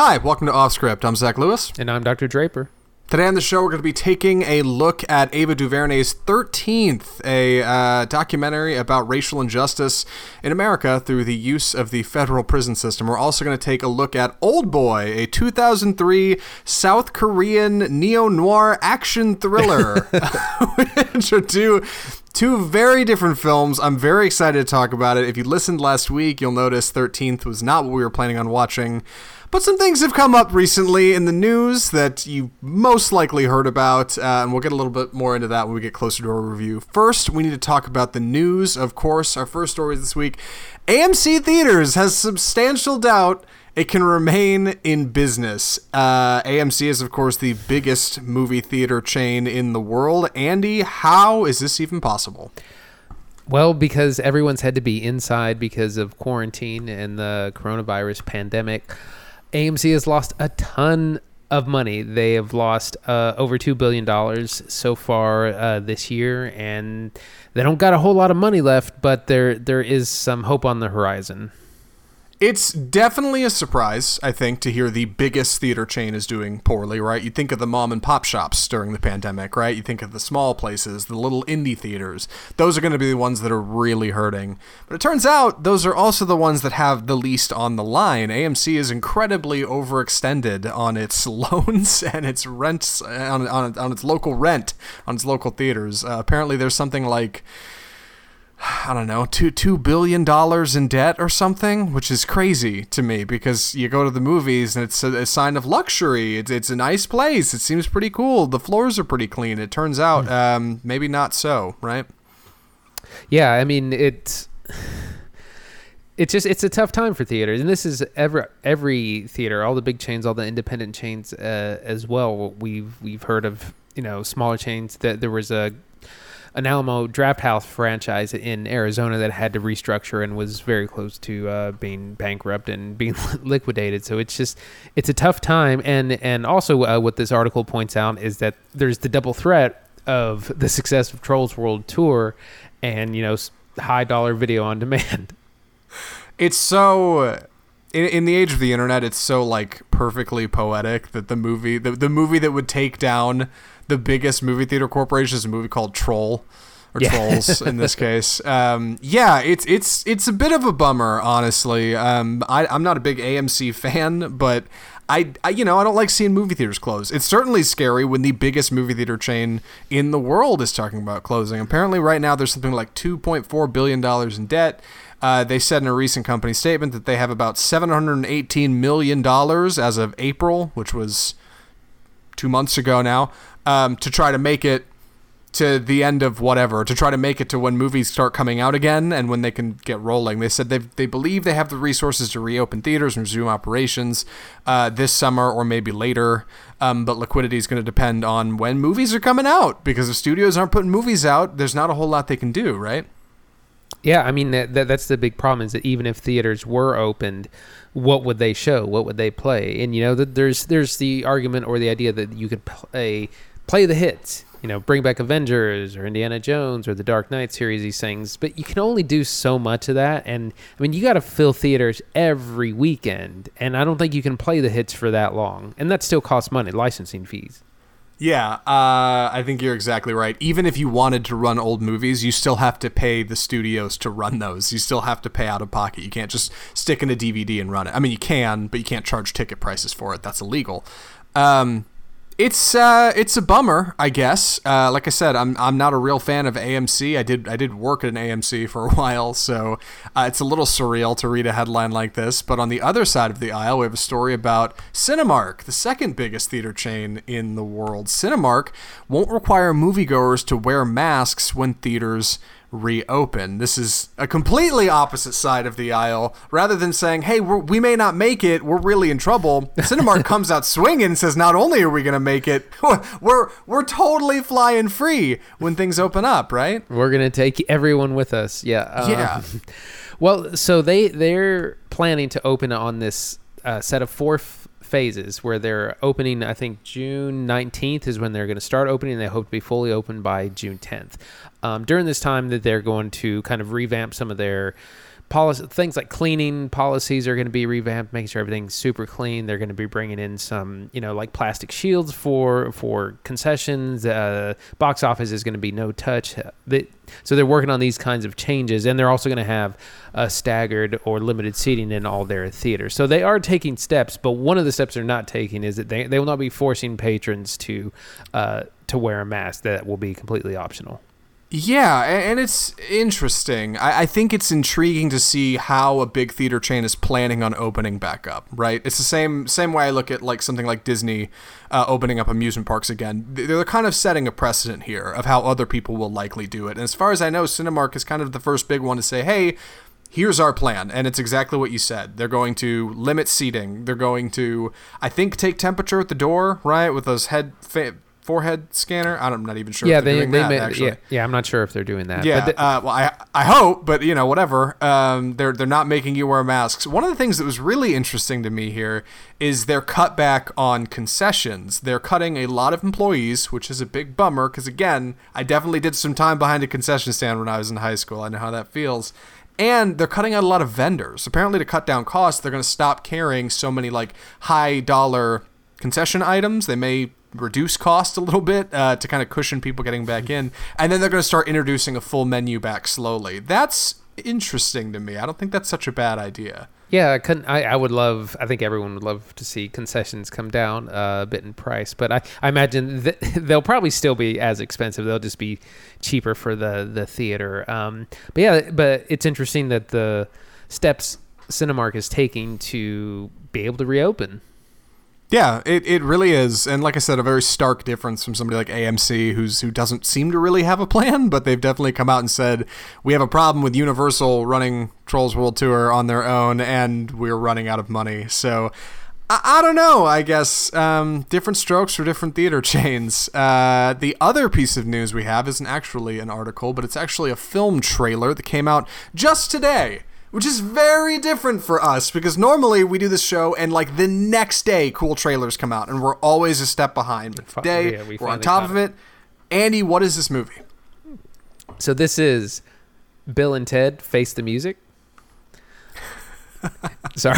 Hi, welcome to Off Script. I'm Zach Lewis. And I'm Dr. Draper. Today on the show, we're going to be taking a look at Ava DuVernay's 13th, a uh, documentary about racial injustice in America through the use of the federal prison system. We're also going to take a look at Old Boy, a 2003 South Korean neo noir action thriller, which are two two very different films. I'm very excited to talk about it. If you listened last week, you'll notice 13th was not what we were planning on watching. But some things have come up recently in the news that you most likely heard about, uh, and we'll get a little bit more into that when we get closer to our review. First, we need to talk about the news, of course. Our first story this week AMC Theaters has substantial doubt it can remain in business. Uh, AMC is, of course, the biggest movie theater chain in the world. Andy, how is this even possible? Well, because everyone's had to be inside because of quarantine and the coronavirus pandemic. AMC has lost a ton of money. They have lost uh, over two billion dollars so far uh, this year, and they don't got a whole lot of money left. But there there is some hope on the horizon. It's definitely a surprise, I think, to hear the biggest theater chain is doing poorly, right? You think of the mom and pop shops during the pandemic, right? You think of the small places, the little indie theaters. Those are going to be the ones that are really hurting. But it turns out those are also the ones that have the least on the line. AMC is incredibly overextended on its loans and its rents, on, on, on its local rent, on its local theaters. Uh, apparently, there's something like I don't know, two two billion dollars in debt or something, which is crazy to me because you go to the movies and it's a, a, sign of luxury. It's it's a nice place. It seems pretty cool. The floors are pretty clean. It turns out, hmm. um, maybe not so, right? Yeah, I mean it's it's just it's a tough time for theaters, and this is every every theater, all the big chains, all the independent chains uh, as well. We've we've heard of you know smaller chains that there was a an Alamo Drafthouse franchise in Arizona that had to restructure and was very close to uh, being bankrupt and being liquidated. So it's just it's a tough time. And and also uh, what this article points out is that there's the double threat of the success of Trolls World Tour and you know high dollar video on demand. It's so in, in the age of the internet, it's so like perfectly poetic that the movie the, the movie that would take down the biggest movie theater corporation is a movie called Troll or yeah. Trolls in this case. Um, yeah, it's it's it's a bit of a bummer, honestly. Um, I, I'm not a big AMC fan, but I, I, you know I don't like seeing movie theaters close. It's certainly scary when the biggest movie theater chain in the world is talking about closing. Apparently, right now there's something like 2.4 billion dollars in debt. Uh, they said in a recent company statement that they have about 718 million dollars as of April, which was two months ago now um, to try to make it to the end of whatever to try to make it to when movies start coming out again and when they can get rolling. They said they they believe they have the resources to reopen theaters and resume operations uh, this summer or maybe later. Um, but liquidity is going to depend on when movies are coming out because if studios aren't putting movies out, there's not a whole lot they can do, right? Yeah, I mean that, that that's the big problem is that even if theaters were opened, what would they show? What would they play? And you know, there's there's the argument or the idea that you could play play the hits. You know, bring back Avengers or Indiana Jones or the Dark Knight series, these things. But you can only do so much of that. And I mean, you got to fill theaters every weekend. And I don't think you can play the hits for that long. And that still costs money, licensing fees. Yeah, uh, I think you're exactly right. Even if you wanted to run old movies, you still have to pay the studios to run those. You still have to pay out of pocket. You can't just stick in a DVD and run it. I mean, you can, but you can't charge ticket prices for it. That's illegal. Um, it's uh, it's a bummer, I guess. Uh, like I said, I'm I'm not a real fan of AMC. I did I did work at an AMC for a while, so uh, it's a little surreal to read a headline like this. But on the other side of the aisle, we have a story about Cinemark, the second biggest theater chain in the world. Cinemark won't require moviegoers to wear masks when theaters reopen. This is a completely opposite side of the aisle. Rather than saying, "Hey, we may not make it, we're really in trouble," Cinemark comes out swinging and says, "Not only are we going to make it, we're we're totally flying free when things open up, right? We're going to take everyone with us." Yeah. Um, yeah. well, so they they're planning to open on this uh, set of four phases where they're opening i think june 19th is when they're going to start opening they hope to be fully open by june 10th um, during this time that they're going to kind of revamp some of their policy things like cleaning policies are going to be revamped, making sure everything's super clean. They're going to be bringing in some, you know, like plastic shields for for concessions. Uh, box office is going to be no touch. Uh, so they're working on these kinds of changes, and they're also going to have a staggered or limited seating in all their theaters. So they are taking steps, but one of the steps they're not taking is that they they will not be forcing patrons to uh, to wear a mask. That will be completely optional. Yeah, and it's interesting. I, think it's intriguing to see how a big theater chain is planning on opening back up. Right? It's the same same way I look at like something like Disney uh, opening up amusement parks again. They're kind of setting a precedent here of how other people will likely do it. And as far as I know, Cinemark is kind of the first big one to say, "Hey, here's our plan and it's exactly what you said they're going to limit seating they're going to i think take temperature at the door right with those head fa- forehead scanner. I'm not even sure. Yeah, they, they that, made, yeah, yeah. I'm not sure if they're doing that. Yeah, uh, well, I I hope, but you know, whatever. Um, they're they're not making you wear masks. One of the things that was really interesting to me here is their cutback on concessions. They're cutting a lot of employees, which is a big bummer because again, I definitely did some time behind a concession stand when I was in high school. I know how that feels and they're cutting out a lot of vendors. Apparently, to cut down costs, they're going to stop carrying so many like high dollar concession items. They may reduce cost a little bit uh, to kind of cushion people getting back in, and then they're going to start introducing a full menu back slowly. That's interesting to me. I don't think that's such a bad idea. Yeah, I couldn't. I, I would love. I think everyone would love to see concessions come down uh, a bit in price, but I, I imagine that they'll probably still be as expensive. They'll just be cheaper for the the theater. Um, but yeah, but it's interesting that the steps Cinemark is taking to be able to reopen. Yeah, it, it really is, and like I said, a very stark difference from somebody like AMC, who's who doesn't seem to really have a plan, but they've definitely come out and said we have a problem with Universal running Trolls World Tour on their own, and we're running out of money. So I, I don't know. I guess um, different strokes for different theater chains. Uh, the other piece of news we have isn't actually an article, but it's actually a film trailer that came out just today which is very different for us because normally we do this show and like the next day cool trailers come out and we're always a step behind. But today yeah, we are on top of it. it. Andy, what is this movie? So this is Bill and Ted Face the Music. Sorry.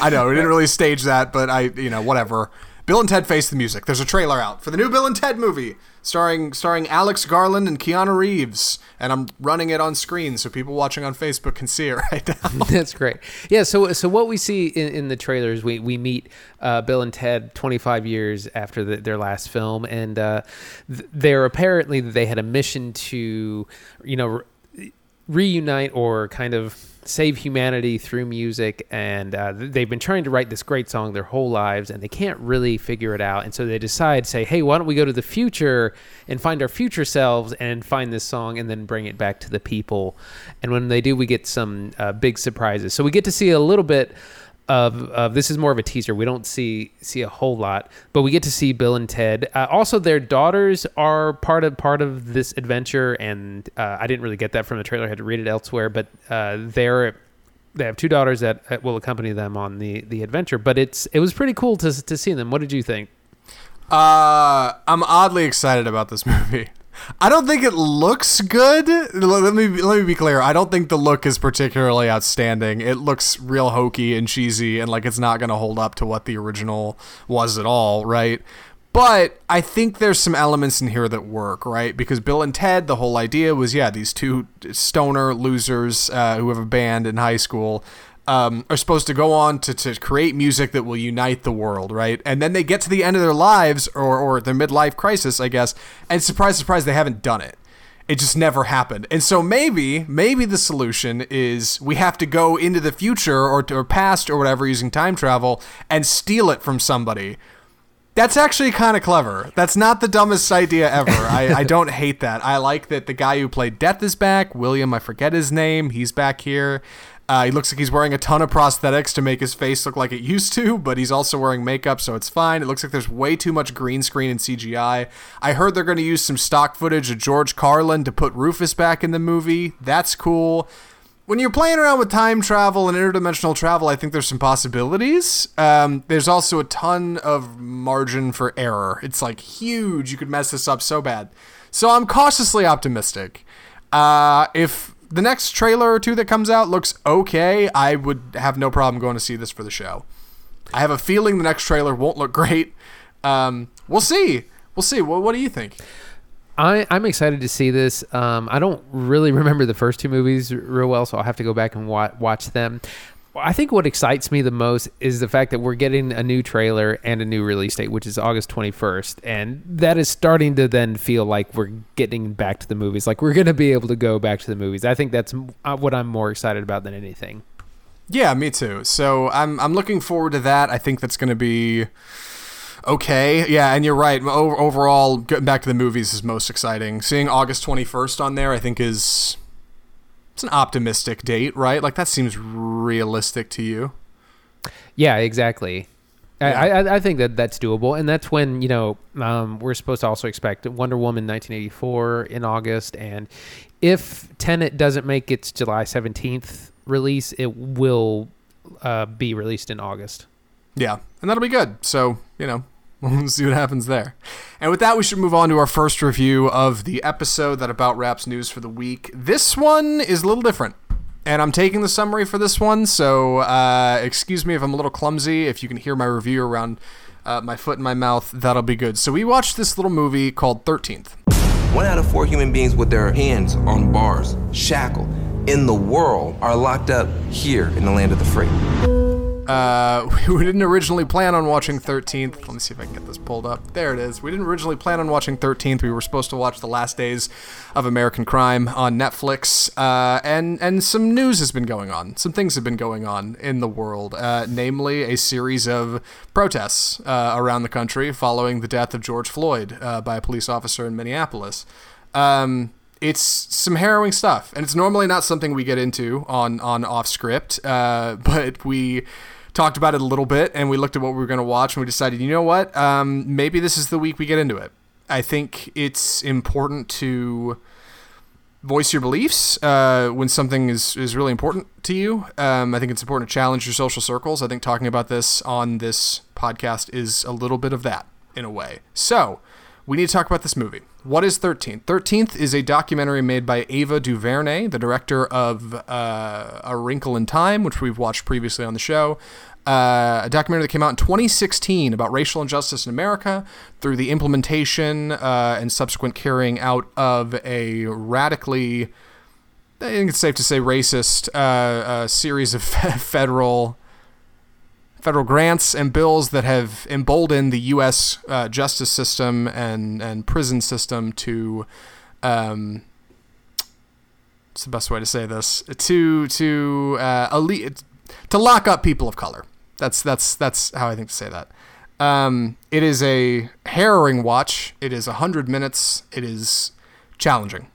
I know we didn't really stage that, but I, you know, whatever. Bill and Ted Face the Music. There's a trailer out for the new Bill and Ted movie starring starring Alex Garland and Keanu Reeves, and I'm running it on screen so people watching on Facebook can see it right now. That's great. Yeah. So so what we see in, in the trailers, we we meet uh, Bill and Ted 25 years after the, their last film, and uh, they're apparently they had a mission to, you know, re- reunite or kind of save humanity through music and uh, they've been trying to write this great song their whole lives and they can't really figure it out and so they decide say hey why don't we go to the future and find our future selves and find this song and then bring it back to the people? And when they do we get some uh, big surprises. So we get to see a little bit of, of this is more of a teaser. We don't see see a whole lot, but we get to see Bill and Ted. Uh, also, their daughters are part of part of this adventure, and uh, I didn't really get that from the trailer. I had to read it elsewhere, but uh, they're they have two daughters that, will accompany them on the the adventure. But it's it was pretty cool to to see them. What did you think? Uh, I'm oddly excited about this movie. I don't think it looks good. Let me let me be clear. I don't think the look is particularly outstanding. It looks real hokey and cheesy and like it's not going to hold up to what the original was at all, right? But I think there's some elements in here that work, right? Because Bill and Ted, the whole idea was, yeah, these two stoner losers uh, who have a band in high school um, are supposed to go on to, to create music that will unite the world, right? And then they get to the end of their lives or, or their midlife crisis, I guess, and surprise, surprise, they haven't done it. It just never happened. And so maybe, maybe the solution is we have to go into the future or, or past or whatever using time travel and steal it from somebody. That's actually kind of clever. That's not the dumbest idea ever. I, I don't hate that. I like that the guy who played Death is back. William, I forget his name. He's back here. Uh, he looks like he's wearing a ton of prosthetics to make his face look like it used to, but he's also wearing makeup, so it's fine. It looks like there's way too much green screen and CGI. I heard they're going to use some stock footage of George Carlin to put Rufus back in the movie. That's cool. When you're playing around with time travel and interdimensional travel, I think there's some possibilities. Um, there's also a ton of margin for error. It's like huge. You could mess this up so bad. So I'm cautiously optimistic. Uh, if the next trailer or two that comes out looks okay. I would have no problem going to see this for the show. I have a feeling the next trailer won't look great. Um, we'll see. We'll see. What, what do you think? I, I'm excited to see this. Um, I don't really remember the first two movies real well, so I'll have to go back and wa- watch them. I think what excites me the most is the fact that we're getting a new trailer and a new release date, which is August 21st. And that is starting to then feel like we're getting back to the movies. Like we're going to be able to go back to the movies. I think that's uh, what I'm more excited about than anything. Yeah, me too. So I'm I'm looking forward to that. I think that's going to be okay. Yeah, and you're right. Overall, getting back to the movies is most exciting. Seeing August 21st on there, I think is it's an optimistic date, right? Like that seems realistic to you. Yeah, exactly. Yeah. I, I, I think that that's doable, and that's when you know um, we're supposed to also expect Wonder Woman 1984 in August, and if Tenet doesn't make its July 17th release, it will uh, be released in August. Yeah, and that'll be good. So you know, we'll see what happens there. And with that, we should move on to our first review of the episode that about wraps news for the week. This one is a little different. And I'm taking the summary for this one, so uh, excuse me if I'm a little clumsy. If you can hear my review around uh, my foot in my mouth, that'll be good. So we watched this little movie called 13th. One out of four human beings with their hands on bars, shackled, in the world are locked up here in the land of the free. Uh, we didn't originally plan on watching 13th. Let me see if I can get this pulled up. There it is. We didn't originally plan on watching 13th. We were supposed to watch The Last Days of American Crime on Netflix. Uh, and, and some news has been going on. Some things have been going on in the world, uh, namely a series of protests uh, around the country following the death of George Floyd uh, by a police officer in Minneapolis. Um, it's some harrowing stuff, and it's normally not something we get into on on off script, uh, but we talked about it a little bit, and we looked at what we were going to watch, and we decided, you know what, um, maybe this is the week we get into it. I think it's important to voice your beliefs uh, when something is, is really important to you. Um, I think it's important to challenge your social circles. I think talking about this on this podcast is a little bit of that in a way. So, we need to talk about this movie. What is 13th? 13th is a documentary made by Ava DuVernay, the director of uh, A Wrinkle in Time, which we've watched previously on the show. Uh, a documentary that came out in 2016 about racial injustice in America through the implementation uh, and subsequent carrying out of a radically, I think it's safe to say, racist uh, series of federal federal grants and bills that have emboldened the U.S. Uh, justice system and and prison system to, um, what's the best way to say this? To to uh, elite to lock up people of color. That's that's that's how I think to say that. Um, it is a harrowing watch. It is hundred minutes. It is challenging,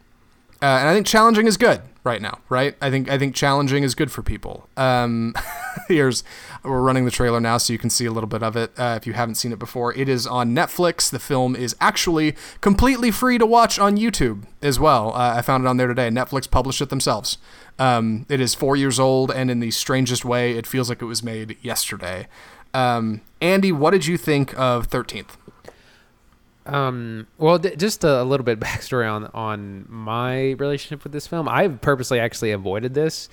uh, and I think challenging is good right now. Right? I think I think challenging is good for people. Um, here's we're running the trailer now, so you can see a little bit of it uh, if you haven't seen it before. It is on Netflix. The film is actually completely free to watch on YouTube as well. Uh, I found it on there today. Netflix published it themselves. Um, it is four years old, and in the strangest way, it feels like it was made yesterday. Um, Andy, what did you think of Thirteenth? Um, well, th- just a, little bit backstory on on my relationship with this film. I've purposely actually avoided this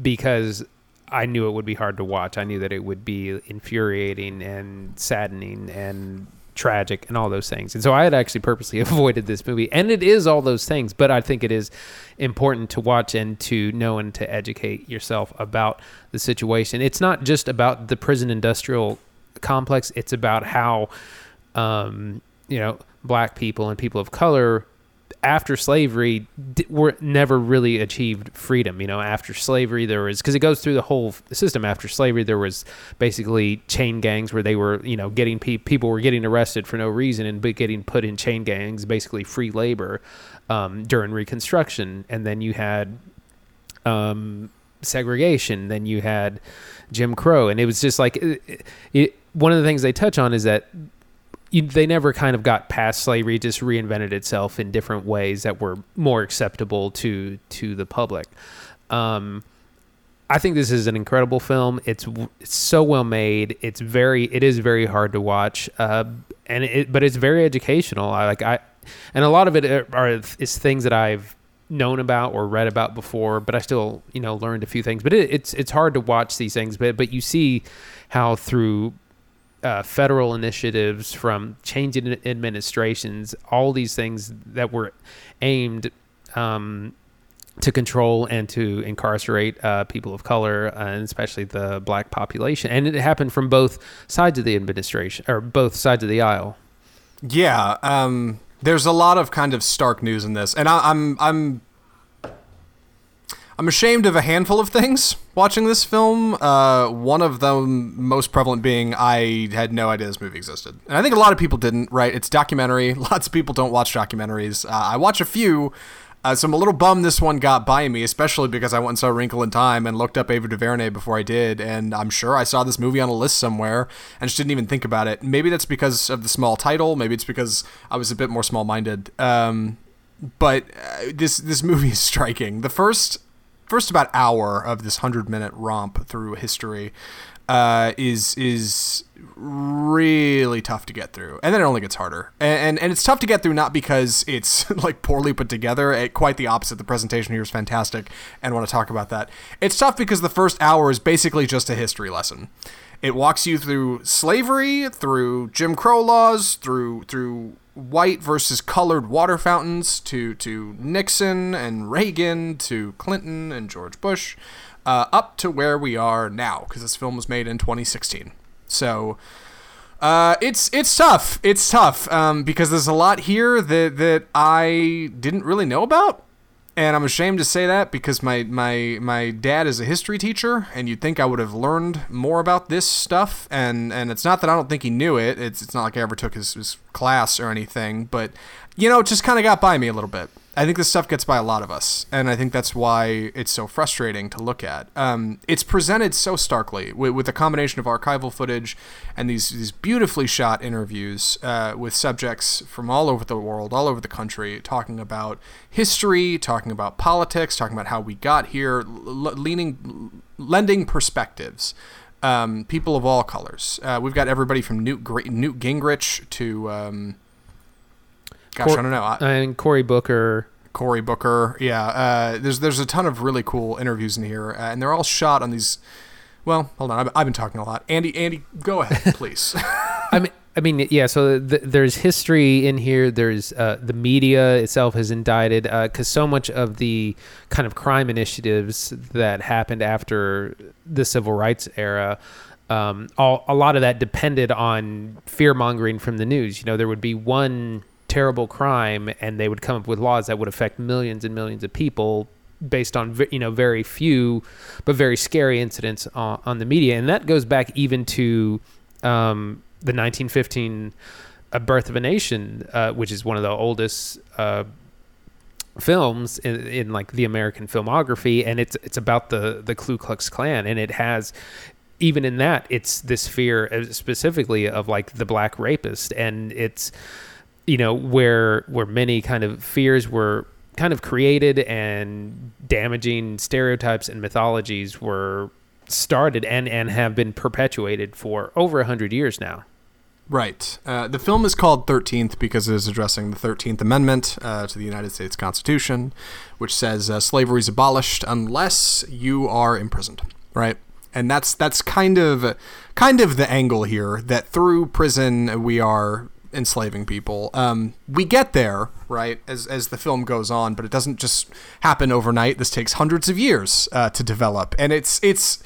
because I knew it would be hard to watch. I knew that it would be infuriating and saddening and tragic and all those things. And so I had actually purposely avoided this movie. And it is all those things, but I think it is important to watch and to know and to educate yourself about the situation. It's not just about the prison industrial complex, it's about how um, you know, black people and people of color after slavery were never really achieved freedom. You know, after slavery, there was because it goes through the whole system. After slavery, there was basically chain gangs where they were, you know, getting pe- people were getting arrested for no reason and but getting put in chain gangs, basically free labor um, during Reconstruction. And then you had um, segregation. Then you had Jim Crow, and it was just like it, it, one of the things they touch on is that they never kind of got past slavery; just reinvented itself in different ways that were more acceptable to to the public. Um, I think this is an incredible film. It's it's so well made. It's very it is very hard to watch, uh, and it but it's very educational. I like I, and a lot of it are, are is things that I've known about or read about before, but I still, you know, learned a few things. But it, it's it's hard to watch these things, but but you see how through uh, federal initiatives, from changing administrations, all these things that were aimed um, to control and to incarcerate uh, people of color, uh, and especially the black population, and it happened from both sides of the administration or both sides of the aisle. Yeah, um, there's a lot of kind of stark news in this, and I, I'm I'm I'm ashamed of a handful of things watching this film. Uh, one of them, most prevalent, being I had no idea this movie existed, and I think a lot of people didn't. Right? It's documentary. Lots of people don't watch documentaries. Uh, I watch a few. Uh, so I'm a little bummed this one got by me, especially because I went and saw Wrinkle in Time and looked up Ava DuVernay before I did, and I'm sure I saw this movie on a list somewhere and just didn't even think about it. Maybe that's because of the small title. Maybe it's because I was a bit more small-minded. Um, but uh, this this movie is striking. The first first about hour of this hundred minute romp through history uh, is is really tough to get through, and then it only gets harder. And, and and it's tough to get through not because it's like poorly put together. It, quite the opposite. The presentation here is fantastic, and I want to talk about that. It's tough because the first hour is basically just a history lesson. It walks you through slavery, through Jim Crow laws, through through white versus colored water fountains, to to Nixon and Reagan, to Clinton and George Bush, uh, up to where we are now, because this film was made in 2016. So. Uh, it's it's tough. It's tough um, because there's a lot here that that I didn't really know about, and I'm ashamed to say that because my my my dad is a history teacher, and you'd think I would have learned more about this stuff. And and it's not that I don't think he knew it. It's it's not like I ever took his, his class or anything, but you know, it just kind of got by me a little bit. I think this stuff gets by a lot of us, and I think that's why it's so frustrating to look at. Um, it's presented so starkly with, with, a combination of archival footage and these these beautifully shot interviews uh, with subjects from all over the world, all over the country, talking about history, talking about politics, talking about how we got here, l- leaning, lending perspectives. Um, people of all colors. Uh, we've got everybody from Newt, Newt Gingrich to um, Gosh, Cor- I don't know. I, and Cory Booker. Cory Booker, yeah. Uh, there's there's a ton of really cool interviews in here, uh, and they're all shot on these. Well, hold on. I've, I've been talking a lot. Andy, Andy, go ahead, please. I mean, I mean, yeah. So th- there's history in here. There's uh, the media itself has indicted because uh, so much of the kind of crime initiatives that happened after the civil rights era. Um, all, a lot of that depended on fear mongering from the news. You know, there would be one terrible crime and they would come up with laws that would affect millions and millions of people based on you know very few but very scary incidents on, on the media. And that goes back even to um, the 1915 a birth of a nation uh, which is one of the oldest uh, films in, in, like the American filmography, and it's it's about the the Ku Klux Klan, and it has even in that it's this fear uh, specifically of like the black rapist, and it's you know where where many kind of fears were kind of created and damaging stereotypes and mythologies were started and and have been perpetuated for over a hundred years now. Right. Uh, the film is called 13th because it is addressing the 13th Amendment uh, to the United States Constitution, which says uh, slavery is abolished unless you are imprisoned. Right. And that's that's kind of kind of the angle here that through prison we are enslaving people. Um, we get there, right, as, as the film goes on, but it doesn't just happen overnight. This takes hundreds of years uh, to develop, and it's it's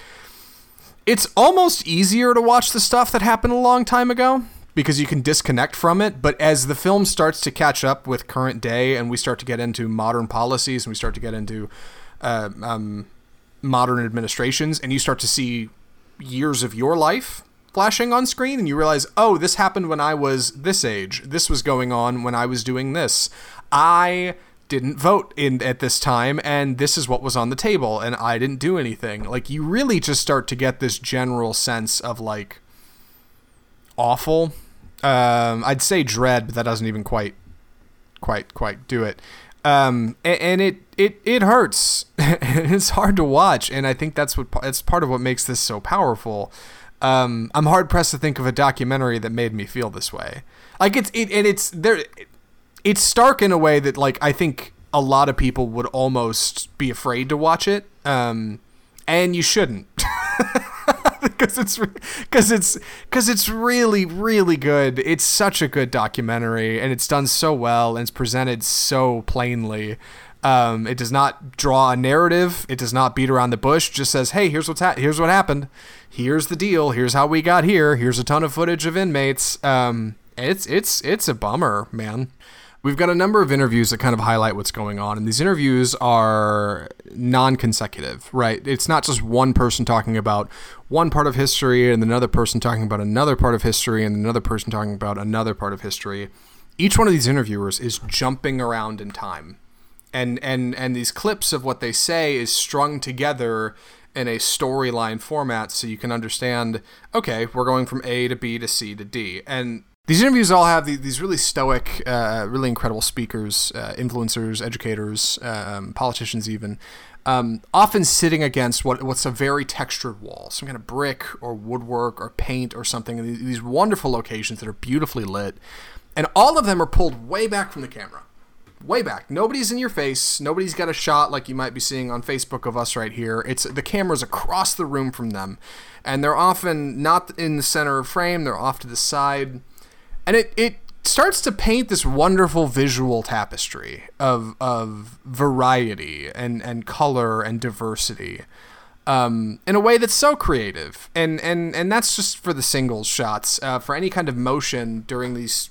it's almost easier to watch the stuff that happened a long time ago because you can disconnect from it. But as the film starts to catch up with current day, and we start to get into modern policies, and we start to get into uh, um, modern administrations, and you start to see years of your life flashing on screen and you realize, oh, this happened when I was this age. This was going on when I was doing this. I didn't vote in at this time and this is what was on the table and I didn't do anything. Like you really just start to get this general sense of like awful. Um, I'd say dread, but that doesn't even quite quite quite do it. Um, and, and it it it hurts. it's hard to watch, and I think that's what that's part of what makes this so powerful. Um, I'm hard pressed to think of a documentary that made me feel this way. Like it's it and it's there. It's stark in a way that like I think a lot of people would almost be afraid to watch it, um, and you shouldn't. because it's because it's because it's really really good. It's such a good documentary, and it's done so well, and it's presented so plainly. Um, it does not draw a narrative. It does not beat around the bush. Just says, "Hey, here's what's ha- here's what happened. Here's the deal. Here's how we got here. Here's a ton of footage of inmates." Um, it's it's it's a bummer, man. We've got a number of interviews that kind of highlight what's going on, and these interviews are non consecutive, right? It's not just one person talking about one part of history and another person talking about another part of history and another person talking about another part of history. Each one of these interviewers is jumping around in time. And, and, and these clips of what they say is strung together in a storyline format so you can understand okay we're going from a to b to c to d and these interviews all have these really stoic, uh, really incredible speakers, uh, influencers, educators, um, politicians, even. Um, often sitting against what what's a very textured wall, some kind of brick or woodwork or paint or something. These, these wonderful locations that are beautifully lit, and all of them are pulled way back from the camera, way back. Nobody's in your face. Nobody's got a shot like you might be seeing on Facebook of us right here. It's the camera's across the room from them, and they're often not in the center of frame. They're off to the side and it it starts to paint this wonderful visual tapestry of of variety and and color and diversity um, in a way that's so creative and and and that's just for the singles shots uh, for any kind of motion during these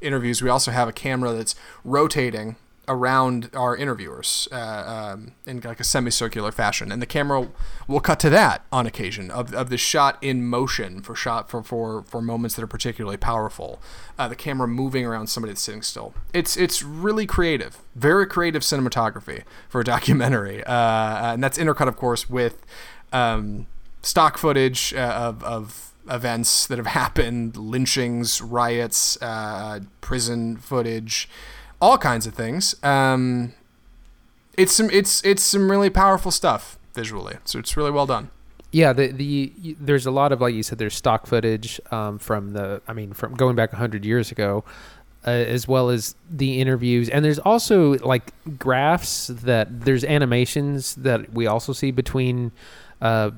interviews we also have a camera that's rotating around our interviewers uh, um, in like a semicircular fashion, and the camera will cut to that on occasion of, of the shot in motion for shot for, for, for moments that are particularly powerful. Uh, the camera moving around somebody that's sitting still. It's it's really creative, very creative cinematography for a documentary, uh, and that's intercut, of course, with um, stock footage uh, of, of events that have happened, lynchings, riots, uh, prison footage all kinds of things. Um, it's some it's it's some really powerful stuff visually. So it's really well done. Yeah, the the there's a lot of like you said. There's stock footage um, from the I mean from going back hundred years ago, uh, as well as the interviews, and there's also like graphs that there's animations that we also see between uh,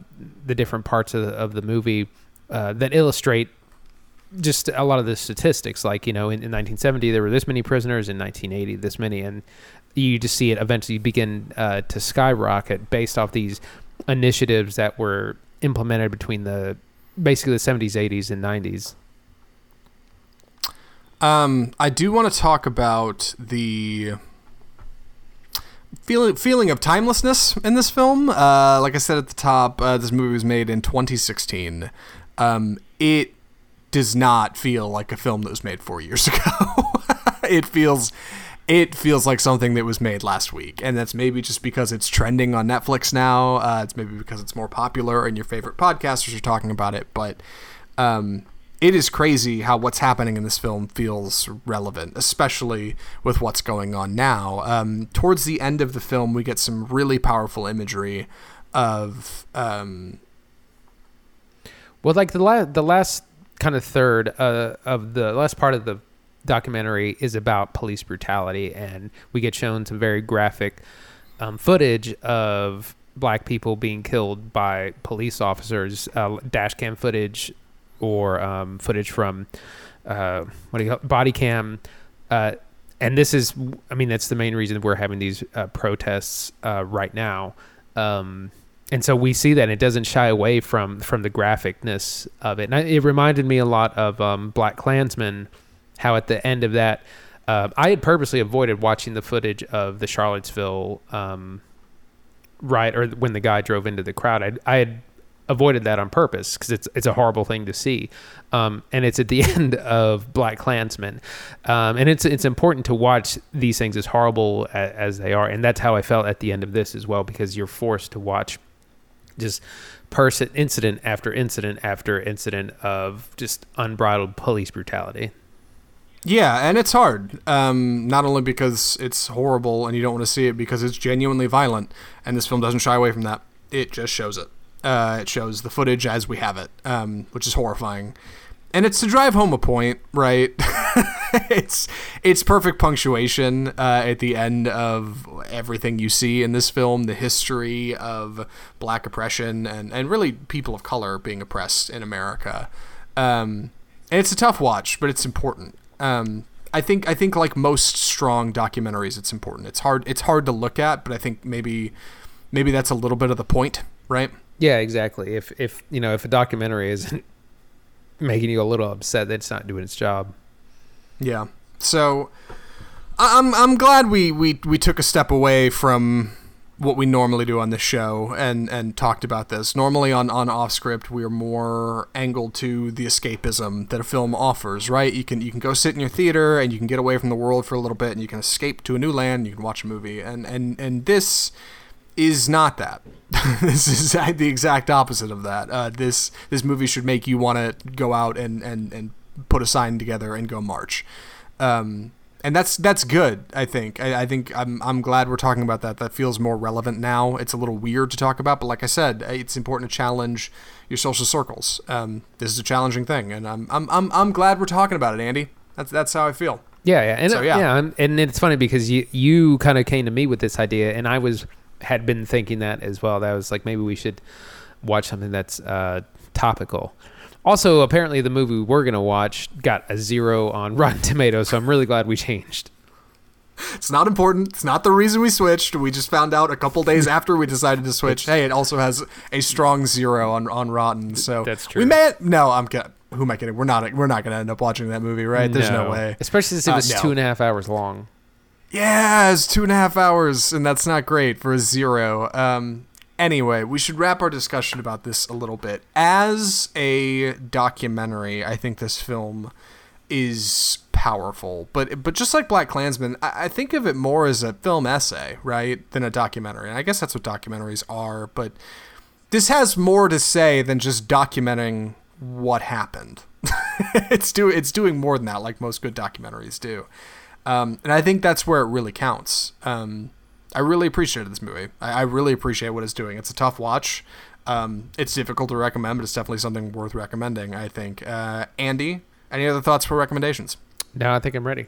the different parts of the, of the movie uh, that illustrate just a lot of the statistics. Like you know in, in 1970 there were this many prisoners. In 1980 this many. And you just see it eventually begin uh, to skyrocket based off these initiatives that were implemented between the basically the 70s 80s and 90s um, i do want to talk about the feeling feeling of timelessness in this film. Uh, like i said at the top uh, this movie was made in 2016 um, it does not feel like a film that was made four years ago. it feels it feels like something that was made last week, and that's maybe just because it's trending on Netflix now. Uh, it's maybe because it's more popular and your favorite podcasters are talking about it. But um, it is crazy how what's happening in this film feels relevant, especially with what's going on now. Um, towards the end of the film, we get some really powerful imagery of. Um, well, like the last the last kind of third uh, of the last part of the documentary is about police brutality, and we get shown some very graphic um, footage of black people being killed by police officers, uh, dash cam footage or um, footage from uh, what do you call it? body cam. Uh, and this is, I mean, that's the main reason we're having these uh, protests uh, right now. Um, and so we see that it doesn't shy away from from the graphicness of it. And I, it reminded me a lot of um, Black Klansman, how at the end of that, uh, I had purposely avoided watching the footage of the Charlottesville um, riot or when the guy drove into the crowd. I, I had avoided that on purpose because it's it's a horrible thing to see, um, and it's at the end of Black Klansman, um, and it's it's important to watch these things as horrible as, as they are, and that's how I felt at the end of this as well because you're forced to watch just person incident after incident after incident of just unbridled police brutality. Yeah, and it's hard. Um, not only because it's horrible and you don't want to see it, because it's genuinely violent, and this film doesn't shy away from that. It just shows it. Uh, it shows the footage as we have it, um, which is horrifying. And it's to drive home a point, right? it's it's perfect punctuation uh, at the end of everything you see in this film, the history of black oppression and, and really people of color being oppressed in America. Um, and it's a tough watch, but it's important. Um, I think I think like most strong documentaries, it's important. It's hard it's hard to look at, but I think maybe maybe that's a little bit of the point, right? Yeah, exactly. If if you know if a documentary isn't making you a little upset that it's not doing its job. Yeah. So I'm I'm glad we we we took a step away from what we normally do on the show and and talked about this. Normally on on off script we are more angled to the escapism that a film offers, right? You can you can go sit in your theater and you can get away from the world for a little bit and you can escape to a new land, and you can watch a movie. And and and this is not that. this is the exact opposite of that. Uh, this this movie should make you want to go out and, and, and put a sign together and go march. Um, and that's that's good. I think. I, I think I'm I'm glad we're talking about that. That feels more relevant now. It's a little weird to talk about, but like I said, it's important to challenge your social circles. Um, this is a challenging thing, and I'm I'm I'm, I'm glad we're talking about it, Andy. That's that's how I feel. Yeah, yeah, and So, yeah. yeah, and, and it's funny because you you kind of came to me with this idea, and I was had been thinking that as well. That was like maybe we should watch something that's uh, topical. Also, apparently, the movie we're gonna watch got a zero on Rotten Tomatoes, so I'm really glad we changed. It's not important. It's not the reason we switched. We just found out a couple days after we decided to switch. Hey, it also has a strong zero on, on Rotten. So That's true. We may no, I'm kidding. Who am I kidding? We're not. We're not going to end up watching that movie, right? There's no, way. especially since it Uh, was no. two and a half hours long. Yeah, it's two and a half hours, and that's not great for a zero. Um, anyway, we should wrap our discussion about this a little bit. As a documentary, I think this film is powerful, but but just like Black Klansman, I, I think of it more as a film essay, right, than a documentary. And I guess that's what documentaries are. But this has more to say than just documenting what happened. it's do it's doing more than that, like most good documentaries do. Um, and I think that's where it really counts. Um, I really appreciated this movie. I, I really appreciate what it's doing. It's a tough watch. Um, it's difficult to recommend, but it's definitely something worth recommending. I think. Uh, Andy, any other thoughts for recommendations? No, I think I'm ready.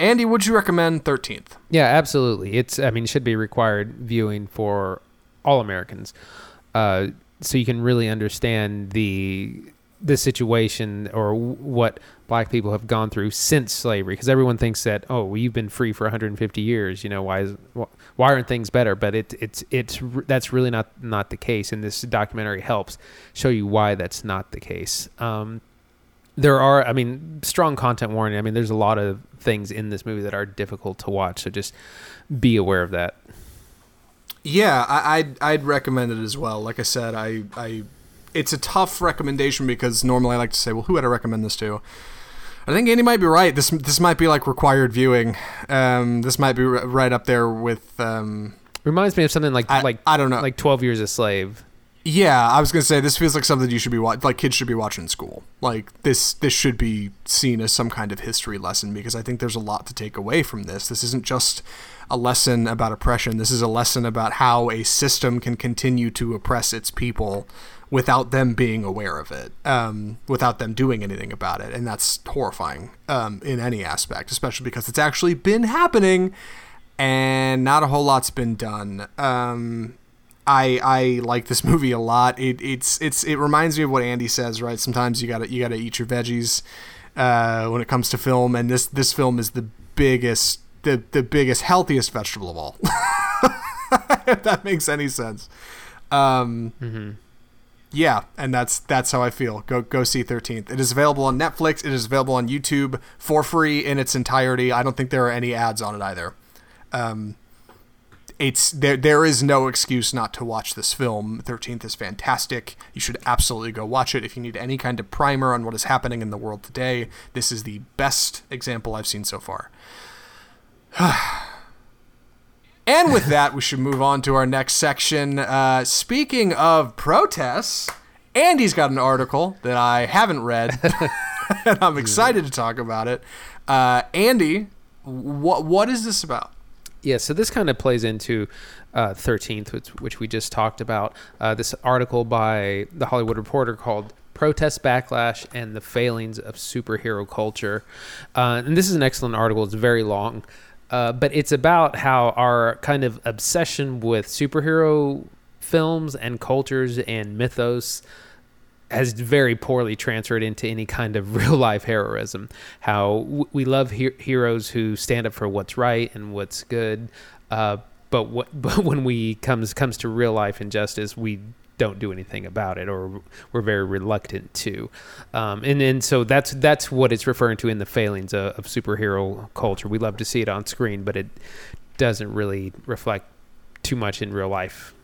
Andy, would you recommend Thirteenth? Yeah, absolutely. It's I mean, it should be required viewing for all Americans, uh, so you can really understand the the situation or what black people have gone through since slavery. Because everyone thinks that oh, well, you've been free for 150 years. You know why is why aren't things better? But it, it's it's that's really not not the case. And this documentary helps show you why that's not the case. Um, there are i mean strong content warning i mean there's a lot of things in this movie that are difficult to watch so just be aware of that Yeah, I, I'd I'd recommend it as well. Like I said, I I it's a tough recommendation because normally I like to say, well, who would I recommend this to? I think Andy might be right. This this might be like required viewing. Um, this might be r- right up there with. Um, reminds me of something like I- like I don't know. like 12 years a slave yeah, I was gonna say this feels like something you should be wa- like kids should be watching in school. Like this this should be seen as some kind of history lesson because I think there's a lot to take away from this. This isn't just a lesson about oppression. This is a lesson about how a system can continue to oppress its people without them being aware of it, um, without them doing anything about it, and that's horrifying um, in any aspect, especially because it's actually been happening and not a whole lot's been done. Um, I I like this movie a lot. It it's it's it reminds me of what Andy says, right? Sometimes you gotta you gotta eat your veggies uh, when it comes to film, and this this film is the biggest the the biggest healthiest vegetable of all. if that makes any sense. Um, Yeah, and that's that's how I feel. Go go see Thirteenth. It is available on Netflix. It is available on YouTube for free in its entirety. I don't think there are any ads on it either. Um, it's there. There is no excuse not to watch this film. Thirteenth is fantastic. You should absolutely go watch it if you need any kind of primer on what is happening in the world today. This is the best example I've seen so far. and with that, we should move on to our next section. Uh, speaking of protests, Andy's got an article that I haven't read, and I'm excited to talk about it. Uh, Andy, what what is this about? Yeah, so this kind of plays into uh, 13th, which, which we just talked about. Uh, this article by the Hollywood Reporter called protest backlash and the failings of superhero culture. Uh, and this is an excellent article. It's very long, uh, but it's about how our kind of obsession with superhero films and cultures and mythos has very poorly transferred into any kind of real life heroism. How we love he- heroes who stand up for what's right and what's good, uh, but what, but when we comes comes to real life injustice, we don't do anything about it, or we're very reluctant to. Um, and and so that's that's what it's referring to in the failings of, of superhero culture. We love to see it on screen, but it doesn't really reflect too much in real life.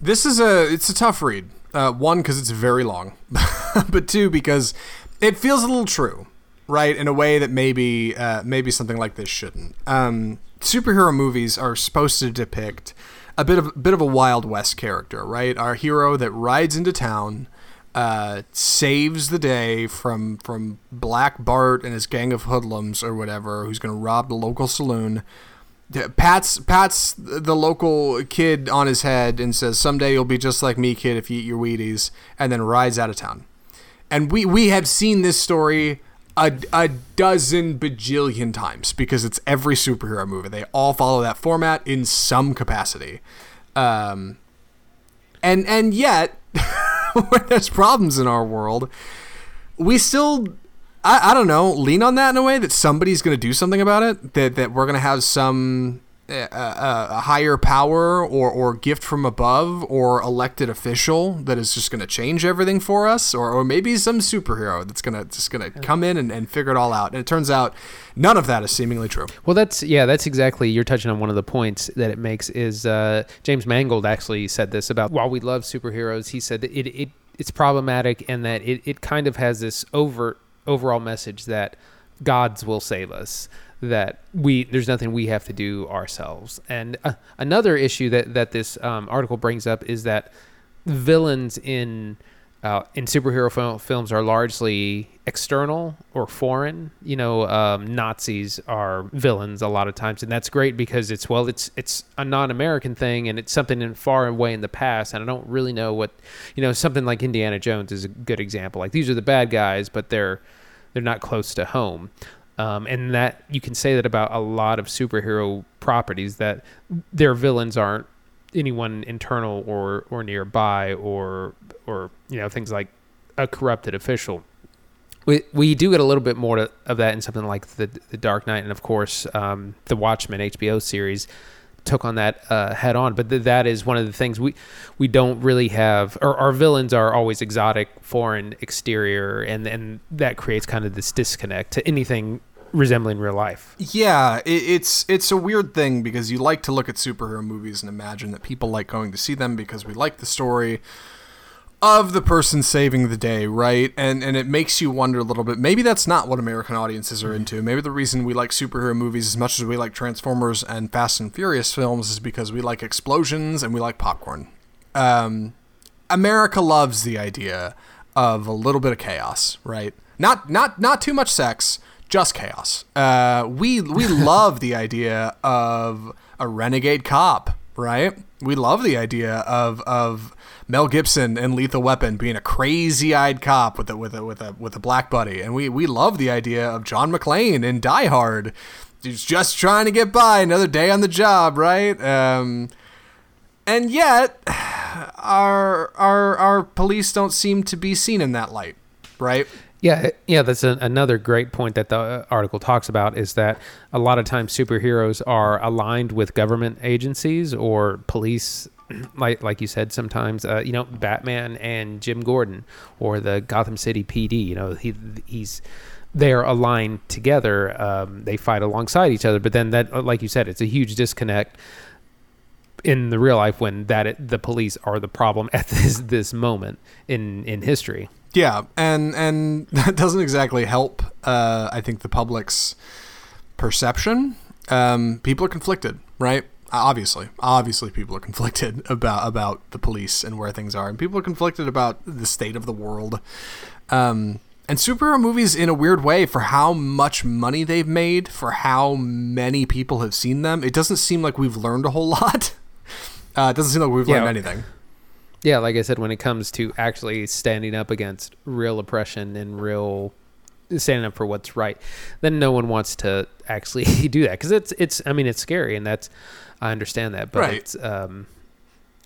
This is a it's a tough read. Uh, one because it's very long, but two because it feels a little true, right? In a way that maybe uh, maybe something like this shouldn't. Um, superhero movies are supposed to depict a bit of a bit of a wild west character, right? Our hero that rides into town, uh, saves the day from from Black Bart and his gang of hoodlums or whatever, who's going to rob the local saloon pats pats the local kid on his head and says, "Someday you'll be just like me, kid, if you eat your Wheaties," and then rides out of town. And we we have seen this story a, a dozen bajillion times because it's every superhero movie. They all follow that format in some capacity. Um, and and yet, when there's problems in our world, we still I, I don't know, lean on that in a way that somebody's going to do something about it, that, that we're going to have some uh, a higher power or, or gift from above or elected official that is just going to change everything for us or, or maybe some superhero that's going to just going to come in and, and figure it all out. And it turns out none of that is seemingly true. Well, that's yeah, that's exactly you're touching on one of the points that it makes is uh, James Mangold actually said this about while we love superheroes, he said that it, it it's problematic and that it, it kind of has this overt overall message that gods will save us that we there's nothing we have to do ourselves and uh, another issue that that this um, article brings up is that villains in uh, in superhero fil- films are largely external or foreign. You know, um, Nazis are villains a lot of times, and that's great because it's well, it's it's a non-American thing, and it's something in far away in the past. And I don't really know what, you know, something like Indiana Jones is a good example. Like these are the bad guys, but they're they're not close to home. Um, and that you can say that about a lot of superhero properties that their villains aren't anyone internal or or nearby or or you know things like a corrupted official. We we do get a little bit more to, of that in something like the the Dark Knight and of course um, the Watchmen HBO series took on that uh, head on. But th- that is one of the things we we don't really have. Or our villains are always exotic, foreign, exterior, and and that creates kind of this disconnect to anything resembling real life. Yeah, it, it's it's a weird thing because you like to look at superhero movies and imagine that people like going to see them because we like the story of the person saving the day, right? And and it makes you wonder a little bit. Maybe that's not what American audiences are into. Maybe the reason we like superhero movies as much as we like Transformers and Fast and Furious films is because we like explosions and we like popcorn. Um, America loves the idea of a little bit of chaos, right? Not not not too much sex, just chaos. Uh, we we love the idea of a renegade cop, right? We love the idea of of Mel Gibson and Lethal Weapon being a crazy-eyed cop with a with a with a with a black buddy, and we we love the idea of John McClane in Die Hard, who's just trying to get by another day on the job, right? Um, and yet, our our our police don't seem to be seen in that light, right? Yeah, yeah, that's another great point that the uh, article talks about is that a lot of times superheroes are aligned with government agencies or police like like you said sometimes uh, you know Batman and Jim Gordon or the Gotham City PD you know he he's they're aligned together um, they fight alongside each other but then that uh, like you said it's a huge disconnect in the real life when that it, the police are the problem at this this moment in in history yeah and and that doesn't exactly help uh, I think the public's perception. Um, people are conflicted right? Obviously obviously people are conflicted about about the police and where things are and people are conflicted about the state of the world. Um, and superhero movies in a weird way for how much money they've made for how many people have seen them it doesn't seem like we've learned a whole lot. Uh, it doesn't seem like we've learned Yeah. anything Yeah, like I said, when it comes to actually standing up against real oppression and real standing up for what's right, then no one wants to actually do that because it's it's. I mean, it's scary, and that's I understand that, but Right. it's um,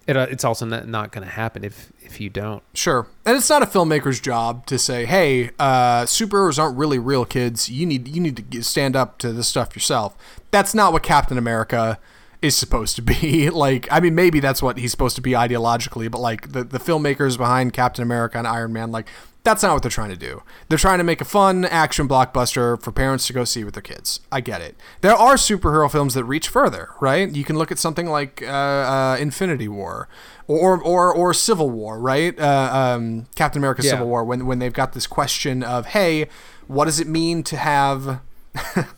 it, uh, it's also not, not going to happen if if you don't. Sure. And it's not a filmmaker's job to say, "Hey, uh, superheroes aren't really real kids. You need you need to stand up to this stuff yourself." That's not what Captain America is supposed to be. like, I mean, maybe that's what he's supposed to be ideologically, but like the the filmmakers behind Captain America and Iron Man, like that's not what they're trying to do. They're trying to make a fun action blockbuster for parents to go see with their kids. I get it. There are superhero films that reach further, right? You can look at something like uh, uh, Infinity War or or or Civil War, right? Uh, um, Captain America: Yeah. Civil War, when when they've got this question of, hey, what does it mean to have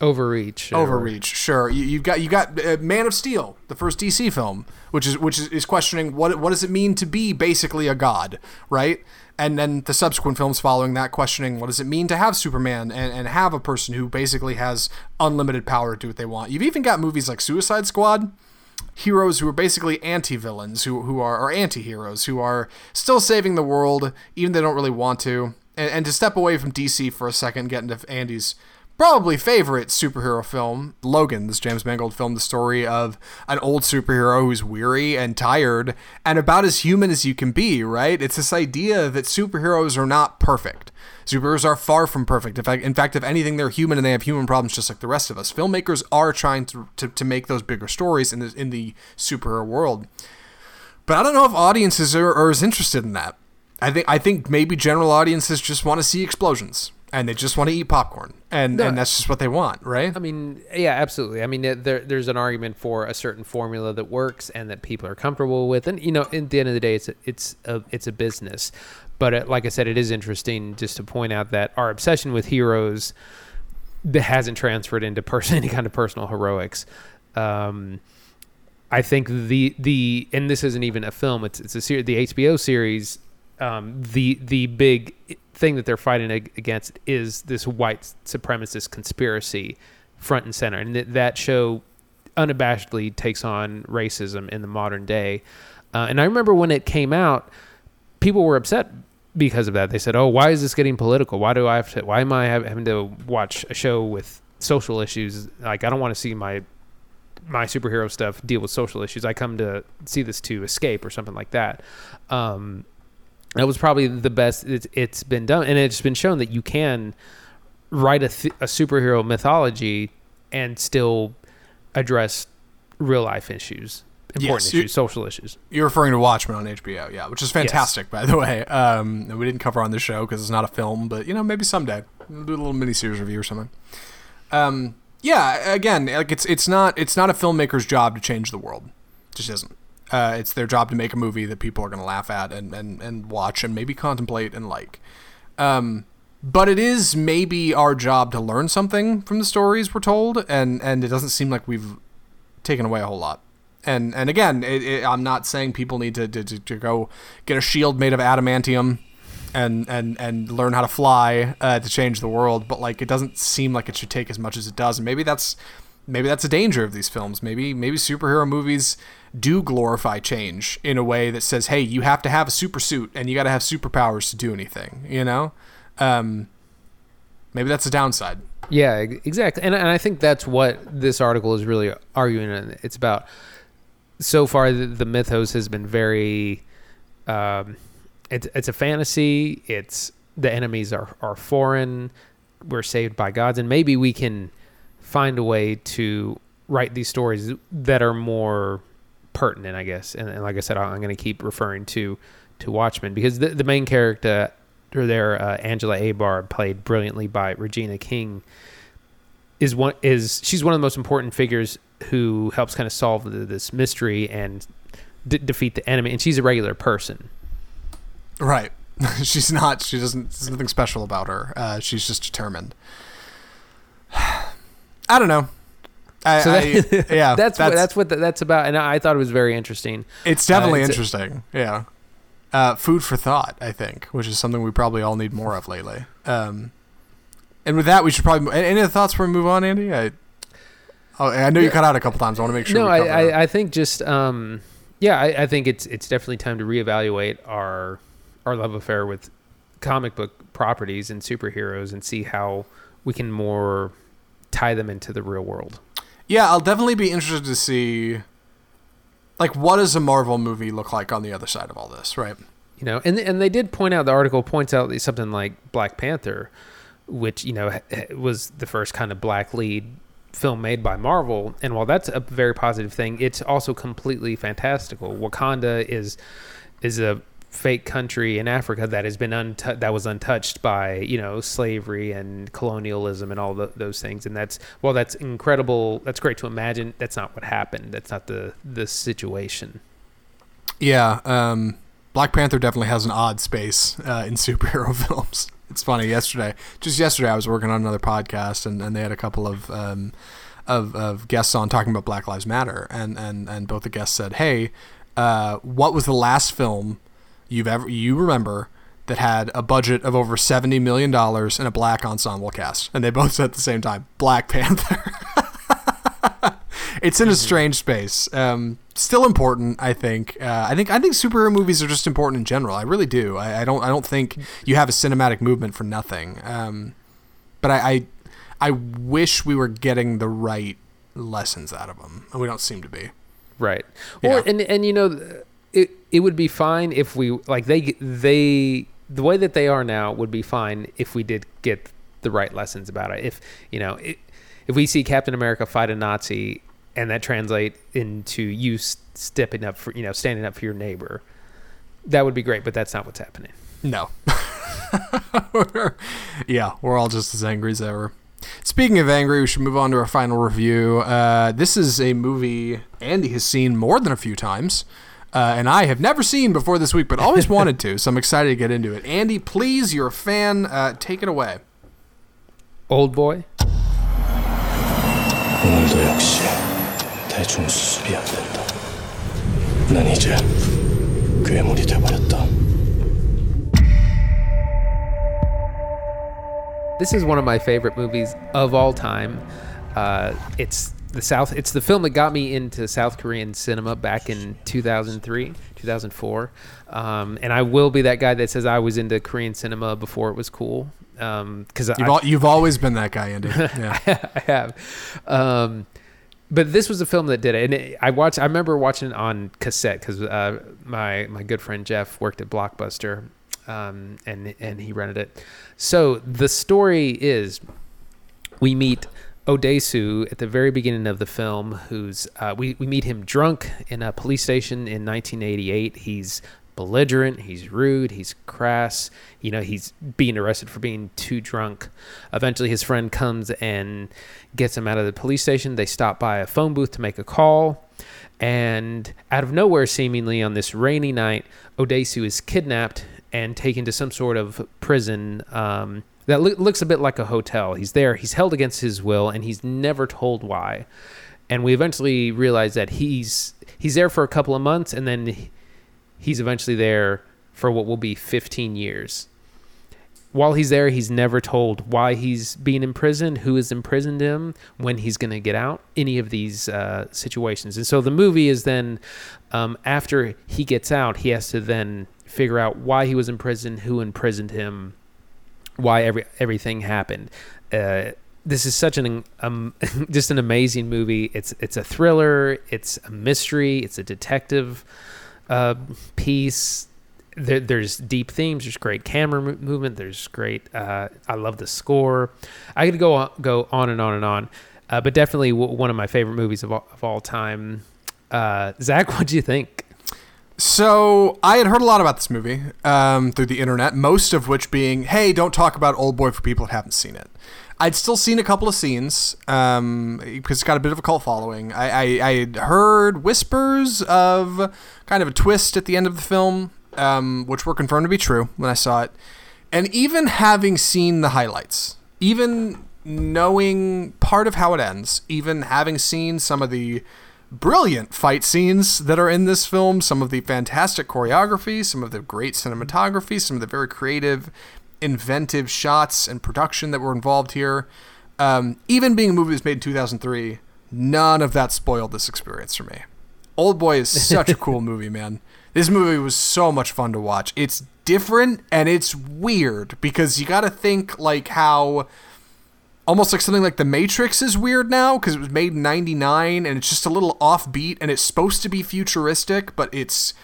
Overreach. or- overreach? Sure, you, you've got you got uh, Man of Steel, the first DC film, which is which is, is questioning what what does it mean to be basically a god, right? And then the subsequent films following that questioning what does it mean to have Superman and, and have a person who basically has unlimited power to do what they want. You've even got movies like Suicide Squad, heroes who are basically anti-villains who, who are or anti-heroes who are still saving the world even they don't really want to and, and to step away from dc for a second get into andy's probably favorite superhero film logan this james mangold film the story of an old superhero who's weary and tired and about as human as you can be right it's this idea that superheroes are not perfect Superheroes are far from perfect. In fact, in fact, if anything, they're human and they have human problems just like the rest of us. Filmmakers are trying to, to, to make those bigger stories in the, in the superhero world. But I don't know if audiences are, are as interested in that. I think I think maybe general audiences just want to see explosions and they just want to eat popcorn and, No. and that's just what they want, right? I mean, yeah, absolutely. I mean, there, there's an argument for a certain formula that works and that people are comfortable with, and you know, at the end of the day, it's a, it's a it's a business. But it, like I said, it is interesting just to point out that our obsession with heroes that hasn't transferred into person any kind of personal heroics. Um, I think the the and this isn't even a film; it's it's a series, the HBO series. Um, the the big thing that they're fighting against is this white supremacist conspiracy, front and center, and th- that show unabashedly takes on racism in the modern day. Uh, and I remember when it came out, people were upset because of that. They said, "Oh, why is this getting political? Why do I have to? Why am I having to watch a show with social issues? Like, I don't want to see my my superhero stuff deal with social issues. I come to see this to escape or something like that." Um, that was probably the best it's, it's been done, and it's been shown that you can write a, th- a superhero mythology and still address real life issues, important Yes, issues, social issues. You're referring to Watchmen on HBO, yeah, which is fantastic, by the way. Um, we didn't cover on the show because it's not a film, but you know, maybe someday we'll do a little miniseries review or something. Um, yeah, again, like it's it's not it's not a filmmaker's job to change the world, it just isn't. Uh, it's their job to make a movie that people are going to laugh at and, and, and watch and maybe contemplate and like. Um, but it is maybe our job to learn something from the stories we're told, and, and it doesn't seem like we've taken away a whole lot. And and again, it, it, I'm not saying people need to, to, to, go get a shield made of adamantium and and and learn how to fly uh, to change the world, but like it doesn't seem like it should take as much as it does. And maybe that's maybe that's a danger of these films. Maybe maybe superhero movies do glorify change in a way that says, "Hey, you have to have a super suit and you got to have superpowers to do anything." You know, um, maybe that's a downside. Yeah, exactly. And, and I think that's what this article is really arguing. And it's about so far the, the mythos has been very. Um, it's it's a fantasy. It's the enemies are are foreign. We're saved by gods, and maybe we can find a way to write these stories that are more pertinent, I guess. And, and like I said, I'm going to keep referring to to Watchmen because the the main character there, uh, Angela Abar, played brilliantly by Regina King, is one is she's one of the most important figures who helps kind of solve the, this mystery and d- defeat the enemy, and she's a regular person. Right. she's not. She doesn't. There's nothing special about her. Uh, she's just determined. I don't know. I, So that- I- yeah, that's what that's what th- that's about, and I thought it was very interesting. It's definitely uh, it's a- interesting. yeah. Uh, food for thought, I think, which is something we probably all need more of lately. Um, and with that, we should probably. Any other thoughts before we move on, Andy? I, oh, I know you Yeah. cut out a couple times. I want to make sure. no, I, I I think just um, yeah, I, I think it's it's definitely time to reevaluate our our love affair with comic book properties and superheroes and see how we can more tie them into the real world. Yeah, I'll definitely be interested to see like what does a Marvel movie look like on the other side of all this, right? You know, and and they did point out the article points out something like Black Panther, which you know was the first kind of black lead film made by Marvel, and while that's a very positive thing, it's also completely fantastical. Wakanda is is a fake country in Africa that has been untu- that was untouched by you know slavery and colonialism and all the, those things, and that's well, that's incredible. That's great to imagine. That's not what happened. That's not the the situation. Yeah, um, Black Panther definitely has an odd space uh, in superhero films. It's funny. Yesterday, just yesterday, I was working on another podcast, and, and they had a couple of, um, of of guests on talking about Black Lives Matter, and and and both the guests said, "Hey, uh, what was the last film you've ever you remember that had a budget of over seventy million dollars and a black ensemble cast?" And they both said at the same time, "Black Panther." it's in a strange space. Um, still important, I think. Uh, I think I think superhero movies are just important in general. I really do. I, I don't I don't think you have a cinematic movement for nothing. Um, but I, I I wish we were getting the right lessons out of them, and we don't seem to be. Right. Well, Yeah. and and you know, it would be fine if we like they they the way that they are now would be fine if we did get the right lessons about it. If you know, it, if we see Captain America fight a Nazi and that translate into you stepping up for you know standing up for your neighbor, that would be great. But that's not what's happening. No. yeah, we're all just as angry as ever. Speaking of angry, we should move on to our final review. Uh, this is a movie Andy has seen more than a few times, uh, and I have never seen before this week, but always wanted to, so I'm excited to get into it. Andy, please, you're a fan. Uh, take it away. Old boy. 오늘도 역시 대충 수습이 안 된다. 난 이제 괴물이 돼버렸다. This is one of my favorite movies of all time. Uh, it's the South. It's the film that got me into South Korean cinema back in 2003, 2004. Um, and I will be that guy that says I was into Korean cinema before it was cool. Because You've, al- you've always been that guy, Andy. Yeah. I have. Um, but this was a film that did it, and it, I watched. I remember watching it on cassette because uh, my my good friend Jeff worked at Blockbuster, um, and and he rented it. So the story is, we meet Odesu at the very beginning of the film, who's uh, we we meet him drunk in a police station in 1988. He's belligerent, he's rude, he's crass. You know, he's being arrested for being too drunk. Eventually, his friend comes and gets him out of the police station. They stop by a phone booth to make a call. And out of nowhere, seemingly on this rainy night, Odesu is kidnapped and taken to some sort of prison um, that loo- looks a bit like a hotel. He's there, he's held against his will, and he's never told why. And we eventually realize that he's he's there for a couple of months, and then he's eventually there for what will be 15 years. While he's there, he's never told why he's being imprisoned, who has imprisoned him, when he's going to get out, any of these uh, situations. And so the movie is then, um, after he gets out, he has to then figure out why he was in prison, who imprisoned him, why every everything happened. Uh, this is such an um, just an amazing movie. It's it's a thriller. It's a mystery. It's a detective uh, piece. There, there's deep themes. There's great camera mo- movement. There's great. Uh, I love the score. I could go on, go on and on and on, uh, but definitely w- one of my favorite movies of all, of all time. Uh, Zach, what do you think? So I had heard a lot about this movie um, through the internet, most of which being, "Hey, don't talk about Old Boy for people that haven't seen it." I'd still seen a couple of scenes um, because it's got a bit of a cult following. I, I, I heard whispers of kind of a twist at the end of the film, um, which were confirmed to be true when I saw it, and even having seen the highlights, even knowing part of how it ends, even having seen some of the brilliant fight scenes that are in this film, some of the fantastic choreography, some of the great cinematography, some of the very creative, inventive shots and production that were involved here. Um, even being a movie that was made in 2003, none of that spoiled this experience for me. Old Boy is such a cool movie, man. This movie was so much fun to watch. It's different and it's weird because you got to think like how almost like something like The Matrix is weird now because it was made in 99 and it's just a little offbeat and it's supposed to be futuristic, but it's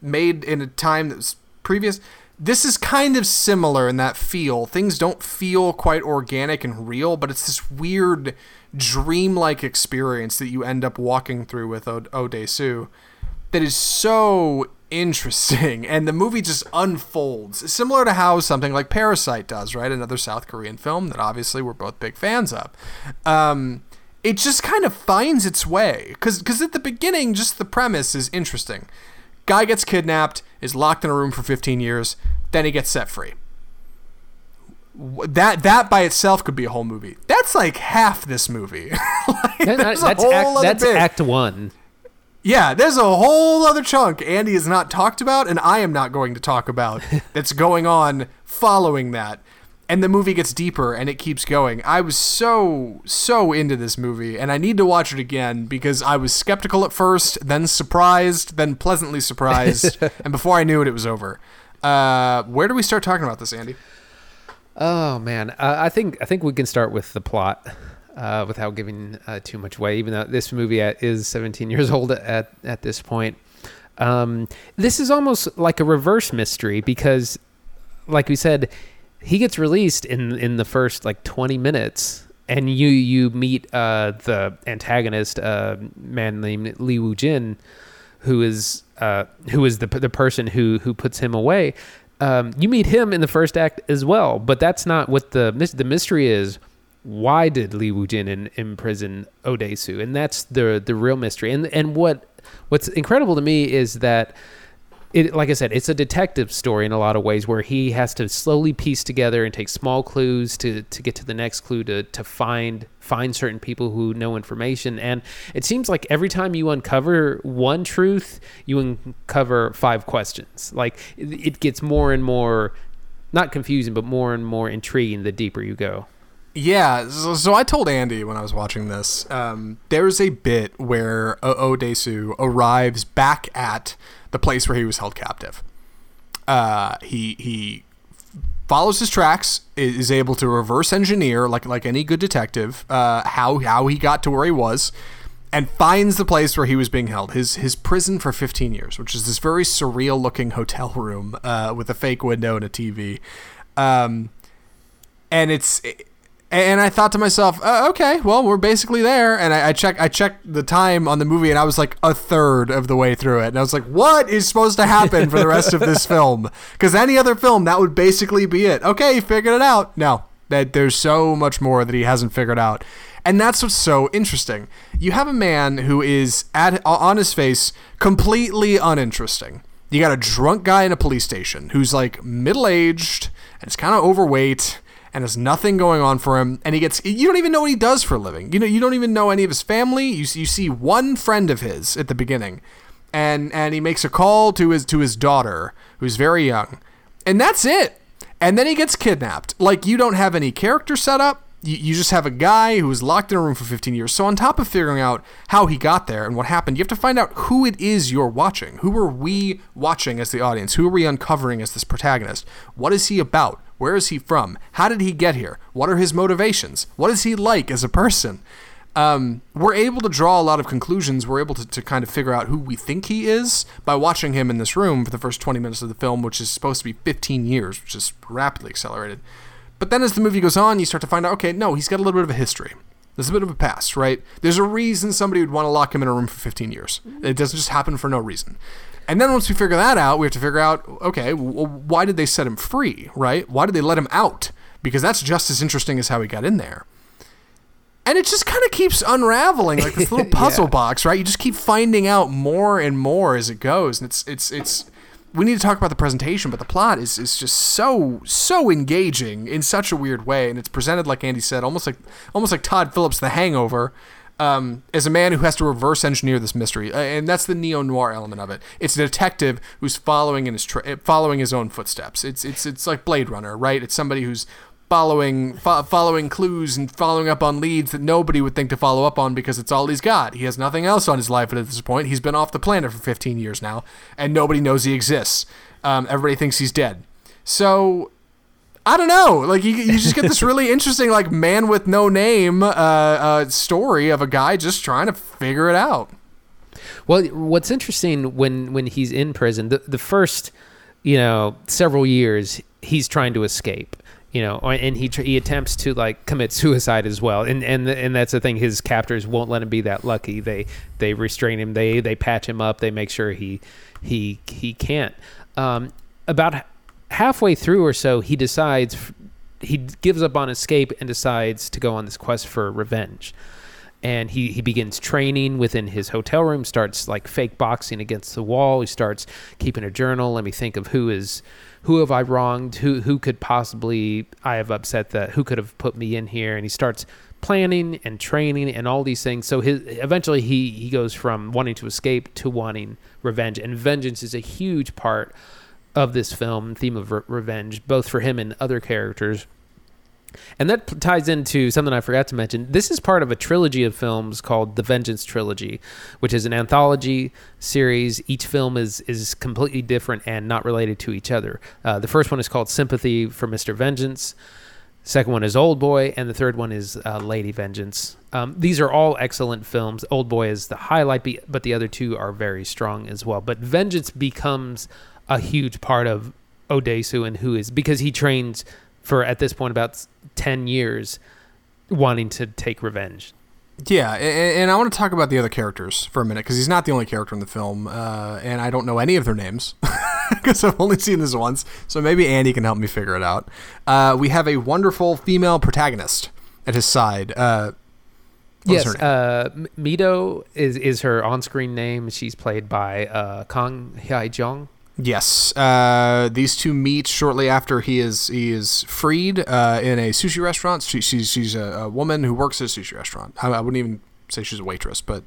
made in a time that was previous. This is kind of similar in that feel. Things don't feel quite organic and real, but it's this weird dreamlike experience that you end up walking through with o- Odesu that is so interesting. And the movie just unfolds. Similar to how something like parasite does right? Another south korean film that obviously we're both big fans of. Um, it just kind of finds its way. Because because at the beginning just the premise is interesting. Guy gets kidnapped is locked in a room for 15 years then he gets set free. That that by itself could be a whole movie. That's like half this movie. like, That- that's act, that's act one. Yeah, there's a whole other chunk Andy has not talked about, and I am not going to talk about that's going on following that. And the movie gets deeper and it keeps going. I was so, so into this movie, and I need to watch it again because I was skeptical at first, then surprised, then pleasantly surprised, and before I knew it, it was over. Uh, where do we start talking about this, Andy? Oh man, uh, I think I think we can start with the plot uh, without giving uh, too much away. Even though this movie is 17 years old at at this point, um, this is almost like a reverse mystery because, like we said, he gets released in in the first like 20 minutes, and you you meet uh, the antagonist, uh, man named Lee Woo Jin, who is uh, who is the the person who who puts him away. Um, you meet him in the first act as well, but that's not what the the mystery is. Why did Lee Woo Jin in, imprison Odesu? And that's the the real mystery. And and what what's incredible to me is that it like I said, it's a detective story in a lot of ways where he has to slowly piece together and take small clues to to get to the next clue to to find find certain people who know information and it seems like every time you uncover one truth, you uncover five questions. Like it, it gets more and more not confusing but more and more intriguing the deeper you go. Yeah, so, so I told Andy when I was watching this, um, there's a bit where Odesu arrives back at the place where he was held captive. Uh, he he follows his tracks, is able to reverse engineer like like any good detective, uh, how how he got to where he was, and finds the place where he was being held, his his prison for 15 years, which is this very surreal looking hotel room uh, with a fake window and a TV. Um, and it's and I thought to myself, uh, okay, well, we're basically there. And I, I check I checked the time on the movie, and I was like a third of the way through it, and I was like, what is supposed to happen for the rest of this film? Because any other film, that would basically be it. Okay, you figured it out. No, that there's so much more that he hasn't figured out. And that's what's so interesting. You have a man who is at on his face completely uninteresting. You got a drunk guy in a police station who's like middle aged and is kind of overweight and has nothing going on for him. And he gets you don't even know what he does for a living. You know you don't even know any of his family. You you see one friend of his at the beginning, and and he makes a call to his to his daughter who's very young, and that's it. And then he gets kidnapped. Like you don't have any character set up. You, you just have a guy who was locked in a room for 15 years. So on top of figuring out how he got there and what happened, you have to find out who it is you're watching. Who are we watching as the audience? Who are we uncovering as this protagonist? What is he about? Where is he from? How did he get here? What are his motivations? What is he like as a person? um, we're able to draw a lot of conclusions. We're able to, to kind of figure out who we think he is by watching him in this room for the first 20 minutes of the film, which is supposed to be 15 years, which is rapidly accelerated. But then as the movie goes on, you start to find out, okay, no, he's got a little bit of a history. There's a bit of a past, right? There's a reason somebody would want to lock him in a room for 15 years. It doesn't just happen for no reason. And then once we figure that out, we have to figure out, okay, well, why did they set him free, right? Why did they let him out? Because that's just as interesting as how he got in there and it just kind of keeps unraveling like this little puzzle Yeah. box right you just keep finding out more and more as it goes and it's it's it's we need to talk about the presentation but the plot is is just so so engaging in such a weird way and it's presented like andy said almost like almost like todd phillips the hangover um, as a man who has to reverse engineer this mystery, uh, and that's the neo noir element of it. It's a detective who's following in his tra- following his own footsteps. It's it's it's like Blade Runner, right? It's somebody who's following fo- following clues and following up on leads that nobody would think to follow up on because it's all he's got. He has nothing else on his life at this point. He's been off the planet for 15 years now, and nobody knows he exists. Um, everybody thinks he's dead. So I don't know. Like you, you just get this really interesting like man with no name uh, uh, story of a guy just trying to figure it out. Well, what's interesting when when he's in prison, the the first, you know, several years, he's trying to escape. You know, and he he attempts to like commit suicide as well, and and and that's the thing. His captors won't let him be that lucky. They they restrain him. They they patch him up. They make sure he he he can't. Um, about halfway through or so, he decides he gives up on escape and decides to go on this quest for revenge. And he, he begins training within his hotel room starts like fake boxing against the wall. He starts keeping a journal. Let me think of who is who have i wronged? Who who could possibly i have upset that? Who could have put me in here? And he starts planning and training and all these things. So his eventually he he goes from wanting to escape to wanting revenge. And vengeance is a huge part of this film theme of re- revenge both for him and other characters and that p- ties into something I forgot to mention. This is part of a trilogy of films called the Vengeance Trilogy, which is an anthology series. Each film is is completely different and not related to each other. Uh, the first one is called Sympathy for Mr. Vengeance. Second one is Old Boy, and the third one is uh, Lady Vengeance. Um, these are all excellent films. Old Boy is the highlight, but the other two are very strong as well. But Vengeance becomes a huge part of Odesu and who is because he trains for at this point about 10 years wanting to take revenge. Yeah, and, I want to talk about the other characters for a minute because he's not the only character in the film, uh, and I don't know any of their names because I've only seen this once. So maybe Andy can help me figure it out. Uh, we have a wonderful female protagonist at his side. Uh, what's yes, her name? uh, Mido is is her on-screen name. She's played by uh, Kang Hye Jung. Yes, uh, these two meet shortly after he is he is freed uh, in a sushi restaurant. She, she's she's a, a woman who works at a sushi restaurant. I, I wouldn't even say she's a waitress, but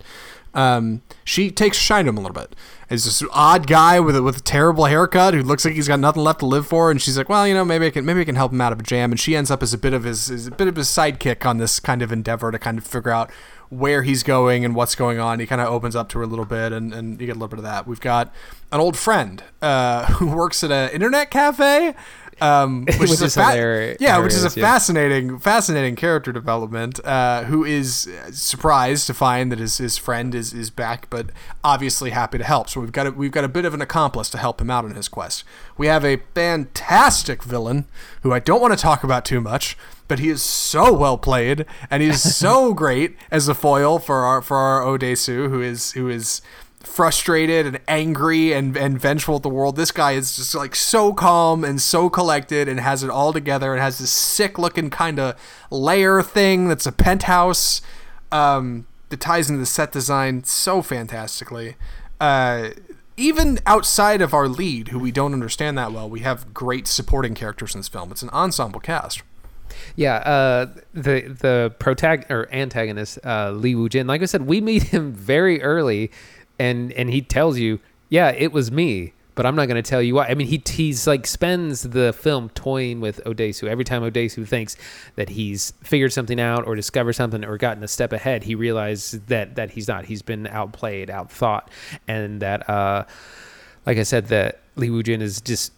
um, she takes shine to him a little bit. Is this odd guy with a, with a terrible haircut who looks like he's got nothing left to live for, and she's like, well, you know, maybe I can maybe I can help him out of a jam, and she ends up as a bit of his, as a bit of his sidekick on this kind of endeavor to kind of figure out where he's going and what's going on. He kind of opens up to her a little bit, and, and you get a little bit of that. We've got an old friend uh, who works at an internet cafe, um, which, Which is, a is fa- hilari- yeah, which is a hilarious, yeah. fascinating, fascinating character development. Uh, who is surprised to find that his, his friend is, is back, but obviously happy to help. So we've got a, we've got a bit of an accomplice to help him out on his quest. We have a fantastic villain who I don't want to talk about too much, but he is so well played and he's so great as a foil for our for our Odesu, who is who is frustrated and angry and, and vengeful at the world. This guy is just like so calm and so collected and has it all together and has this sick looking kind of layer thing that's a penthouse um, that ties into the set design so fantastically. Uh, even outside of our lead, who we don't understand that well, we have great supporting characters in this film. It's an ensemble cast. Yeah, uh, the the protag or antagonist uh, Lee Woo Jin. Like I said, we meet him very early, and and he tells you, yeah, it was me, but I'm not going to tell you why. I mean, he he's like spends the film toying with Odesu. Every time Odesu thinks that he's figured something out or discovered something or gotten a step ahead, he realizes that that he's not. He's been outplayed, outthought, and that, uh, like I said, that Lee Woo Jin is just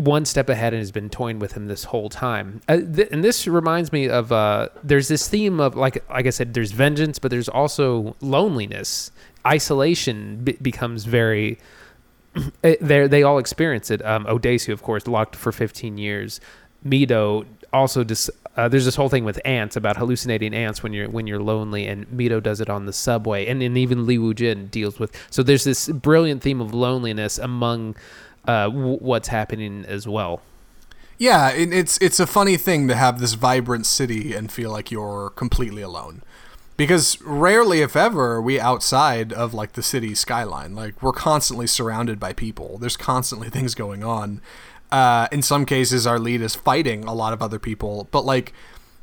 one step ahead and has been toying with him this whole time. Uh, th- and this reminds me of uh, there's this theme of like like I said, there's vengeance, but there's also loneliness. Isolation be- becomes very. They they all experience it. Um, Odesu, of course, locked for 15 years. Mido also dis- uh, there's this whole thing with ants about hallucinating ants when you're when you're lonely, and Mido does it on the subway, and, and even Li Jin deals with. So there's this brilliant theme of loneliness among uh, w- what's happening as well. Yeah, it, it's it's a funny thing to have this vibrant city and feel like you're completely alone. Because rarely, if ever, are we outside of like the city skyline. Like we're constantly surrounded by people. There's constantly things going on. Uh, in some cases, our lead is fighting a lot of other people, but like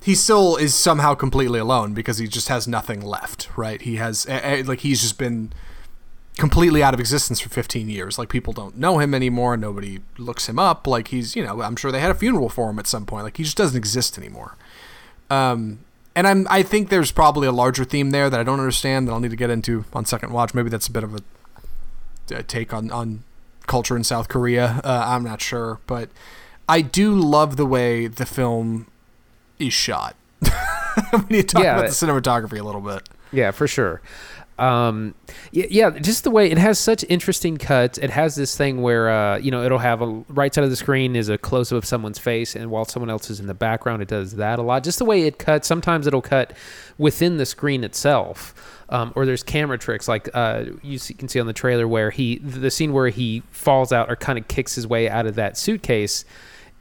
he still is somehow completely alone because he just has nothing left. Right? He has eh, eh, like he's just been completely out of existence for 15 years. Like people don't know him anymore. Nobody looks him up. Like he's, you know, I'm sure they had a funeral for him at some point. Like he just doesn't exist anymore. Um, and I'm, I think there's probably a larger theme there that I don't understand that I'll need to get into on second watch. Maybe that's a bit of a, a take on, on culture in South Korea. Uh, I'm not sure, but I do love the way the film is shot. we need to talk Yeah, about the cinematography a little bit. Yeah, for sure. Um, yeah, just the way it has such interesting cuts. It has this thing where uh, you know it'll have a right side of the screen is a close up of someone's face, and while someone else is in the background, it does that a lot. Just the way it cuts. Sometimes it'll cut within the screen itself. Um, or there's camera tricks like uh, you see, can see on the trailer where he the scene where he falls out or kind of kicks his way out of that suitcase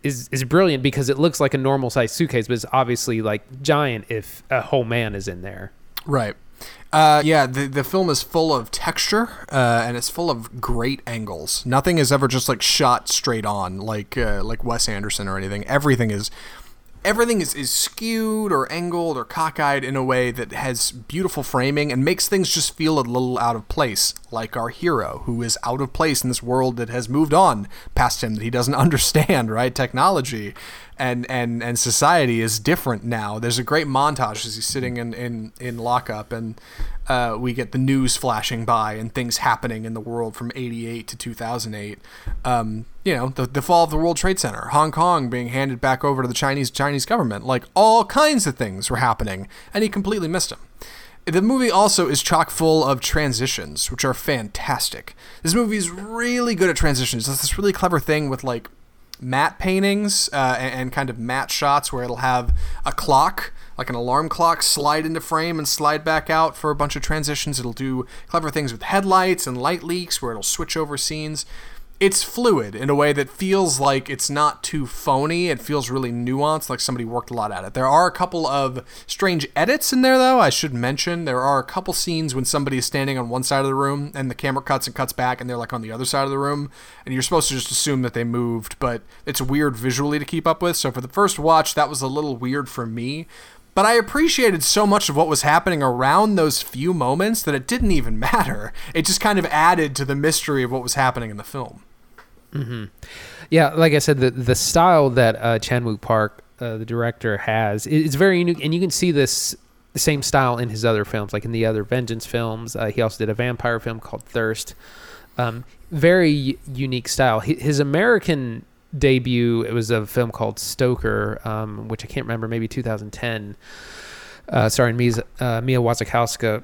is is brilliant because it looks like a normal sized suitcase, but it's obviously like giant if a whole man is in there. Right. Uh, yeah, the the film is full of texture, uh, and it's full of great angles. Nothing is ever just like shot straight on, like uh, like Wes Anderson or anything. Everything is everything is, is skewed or angled or cockeyed in a way that has beautiful framing and makes things just feel a little out of place, like our hero, who is out of place in this world that has moved on past him that he doesn't understand, right? Technology and, and, and society is different now. There's a great montage as he's sitting in, in, in lockup and uh, we get the news flashing by and things happening in the world from 88 to 2008. Um, you know, the, the fall of the World Trade Center, Hong Kong being handed back over to the Chinese Chinese government, like all kinds of things were happening, and he completely missed them. The movie also is chock full of transitions, which are fantastic. This movie is really good at transitions. It's this really clever thing with like matte paintings uh, and, and kind of matte shots where it'll have a clock like an alarm clock slide into frame and slide back out for a bunch of transitions. It'll do clever things with headlights and light leaks where it'll switch over scenes it's fluid in a way that feels like it's not too phony. It feels really nuanced, like somebody worked a lot at it. There are a couple of strange edits in there, though. I should mention there are a couple scenes when somebody is standing on one side of the room and the camera cuts and cuts back, and they're like on the other side of the room, and you're supposed to just assume that they moved, but it's weird visually to keep up with. So for the first watch, that was a little weird for me. But I appreciated so much of what was happening around those few moments that it didn't even matter. It just kind of added to the mystery of what was happening in the film. Yeah, like I said, the the style that uh, Chan Wook Park, uh, the director, has is very unique, and you can see this same style in his other films, like in the other Vengeance films. Uh, he also did a vampire film called Thirst. Um, very unique style. His American debut it was a film called Stoker, um, which I can't remember, maybe 2010, uh, starring Mia, uh, Mia Wasikowska.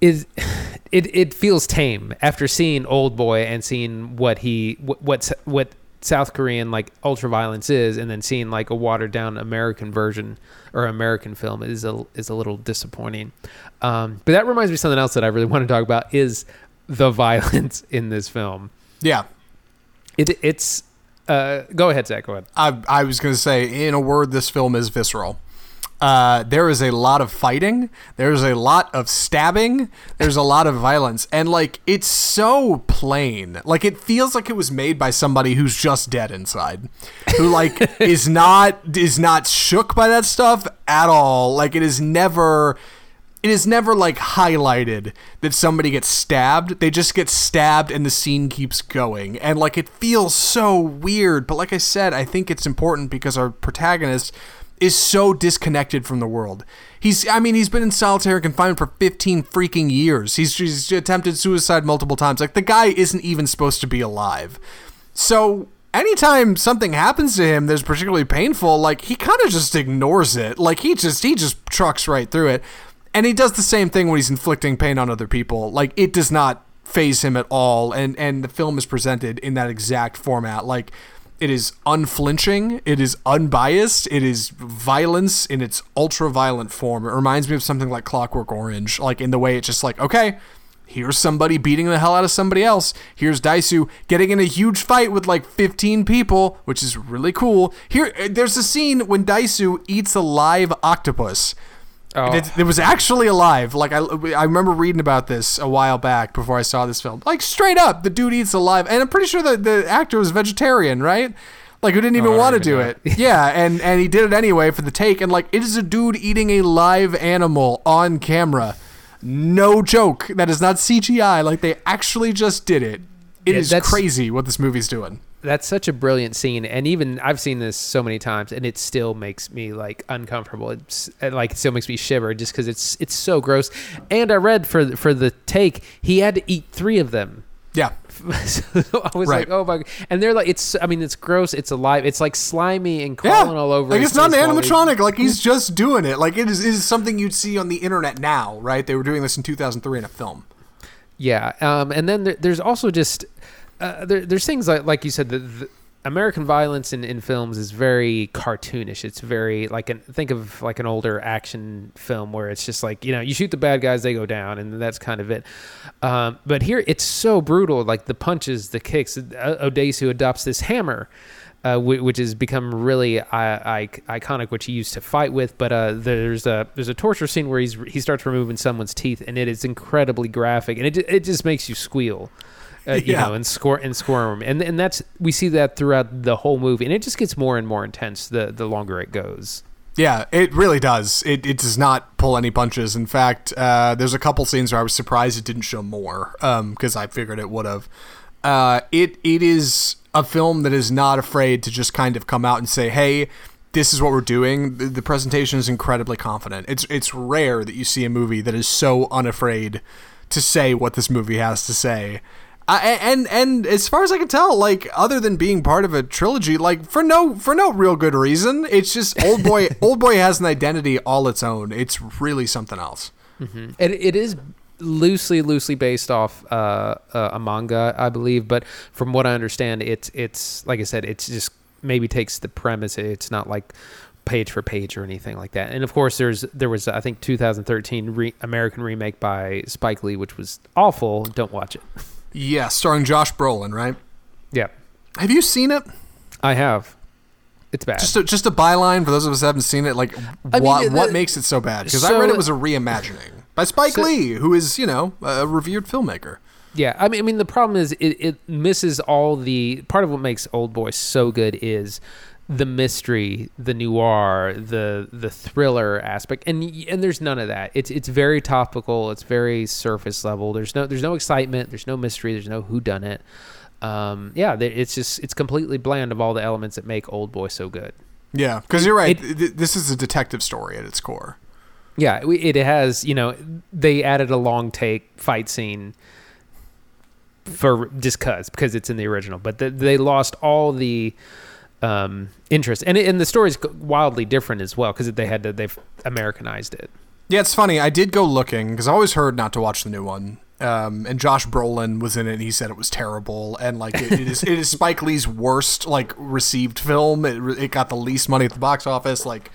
Is it? It feels tame after seeing Old Boy and seeing what he what what, what South Korean like ultra violence is, and then seeing like a watered down American version or American film is a is a little disappointing. Um, but that reminds me of something else that I really want to talk about is the violence in this film. Yeah, It it's uh, go ahead, Zach. Go ahead. I, I was going to say, in a word, this film is visceral. Uh, there is a lot of fighting. There's a lot of stabbing. There's a lot of violence, and like it's so plain. Like it feels like it was made by somebody who's just dead inside, who like is not is not shook by that stuff at all. Like it is never it is never like highlighted that somebody gets stabbed. They just get stabbed and the scene keeps going. And like it feels so weird. But like I said, I think it's important because our protagonist is so disconnected from the world. He's I mean, he's been in solitary confinement for 15 freaking years. He's, he's attempted suicide multiple times. Like the guy isn't even supposed to be alive. So anytime something happens to him that's particularly painful, like he kind of just ignores it. Like he just he just trucks right through it. And he does the same thing when he's inflicting pain on other people. Like it does not phase him at all. And and the film is presented in that exact format. Like it is unflinching. It is unbiased. It is violence in its ultra violent form. It reminds me of something like Clockwork Orange, like in the way it's just like, okay, here's somebody beating the hell out of somebody else. Here's Daisu getting in a huge fight with like 15 people, which is really cool. Here, there's a scene when Daisu eats a live octopus. Oh. It, it was actually alive. Like I, I remember reading about this a while back before I saw this film. Like straight up, the dude eats alive, and I'm pretty sure that the actor was vegetarian, right? Like who didn't even Oh, want to do it. yeah, and and he did it anyway for the take, and like it is a dude eating a live animal on camera. no joke. That is not CGI. Like they actually just did it. It Yeah, is crazy what this movie's doing. That's such a brilliant scene, and even I've seen this so many times, and it still makes me like uncomfortable. It's it, like it still makes me shiver just because it's it's so gross. And I read for for the take, he had to eat three of them. Yeah. so I was Right. like, oh my! God. and they're like, it's. I mean, it's gross. It's alive. It's like slimy and Yeah, crawling all over. like it's not an face while he- animatronic. Like he's just doing it. Like it is, it is something you'd see on the internet now, right? They were doing this in 2003 in a film. Yeah, um, and then there, there's also just uh, there, there's things like like you said the, the American violence in, in films is very cartoonish. It's very like an think of like an older action film where it's just like you know you shoot the bad guys they go down and that's kind of it. Um, but here it's so brutal, like the punches, the kicks. Uh, Odesu adopts this hammer. Uh, which has become really I- I- iconic, which he used to fight with. But uh, there's a there's a torture scene where he's he starts removing someone's teeth, and it is incredibly graphic, and it it just makes you squeal, uh, you Yeah. know, and squir and squirm, and and that's we see that throughout the whole movie, and it just gets more and more intense the the longer it goes. Yeah, it really does. It, it does not pull any punches. In fact, uh, there's a couple scenes where I was surprised it didn't show more because I figured it would have. Uh, it it is a film that is not afraid to just kind of come out and say, "Hey, this is what we're doing." The, the presentation is incredibly confident. It's it's rare that you see a movie that is so unafraid to say what this movie has to say. I, and and as far as I can tell, like other than being part of a trilogy, like for no for no real good reason, it's just Old Boy. Old Boy has an identity all its own. It's really something else. It, it is loosely loosely based off uh, uh, a manga, I believe, but from what I understand, it's it's like I said, it's just maybe takes the premise. It's not like page for page or anything like that. And of course, there's there was I think 2013 re- American remake by Spike Lee, which was awful. Don't watch it. Yeah, starring Josh Brolin, right? Yeah, Have you seen it? I have. It's bad. Just a, just a byline for those of us who haven't seen it. Like, I mean, what the- what makes it so bad? Because I read it was a reimagining by Spike So- Lee, who is you know a revered filmmaker. Yeah, I mean, I mean, the problem is it, it misses all the part of what makes Old Boy so good is the mystery, the noir, the the thriller aspect, and and there's none of that. It's it's very topical. It's very surface level. There's no there's no excitement. There's no mystery. There's no who done it. Um, yeah, it's just it's completely bland of all the elements that make Old Boy so good. Yeah, because you're right. It- this is a detective story at its core. Yeah, it has, you know, they added a long take fight scene for just cuz because it's in the original, but th they lost all the um, interest, and and the story's wildly different as well because they had to they've Americanized it. Yeah, it's funny. I did go looking because I always heard not to watch the new one. Um, and Josh Brolin was in it. and He said it was terrible, and like it, it is, it is Spike Lee's worst like received film. It, it got the least money at the box office. Like,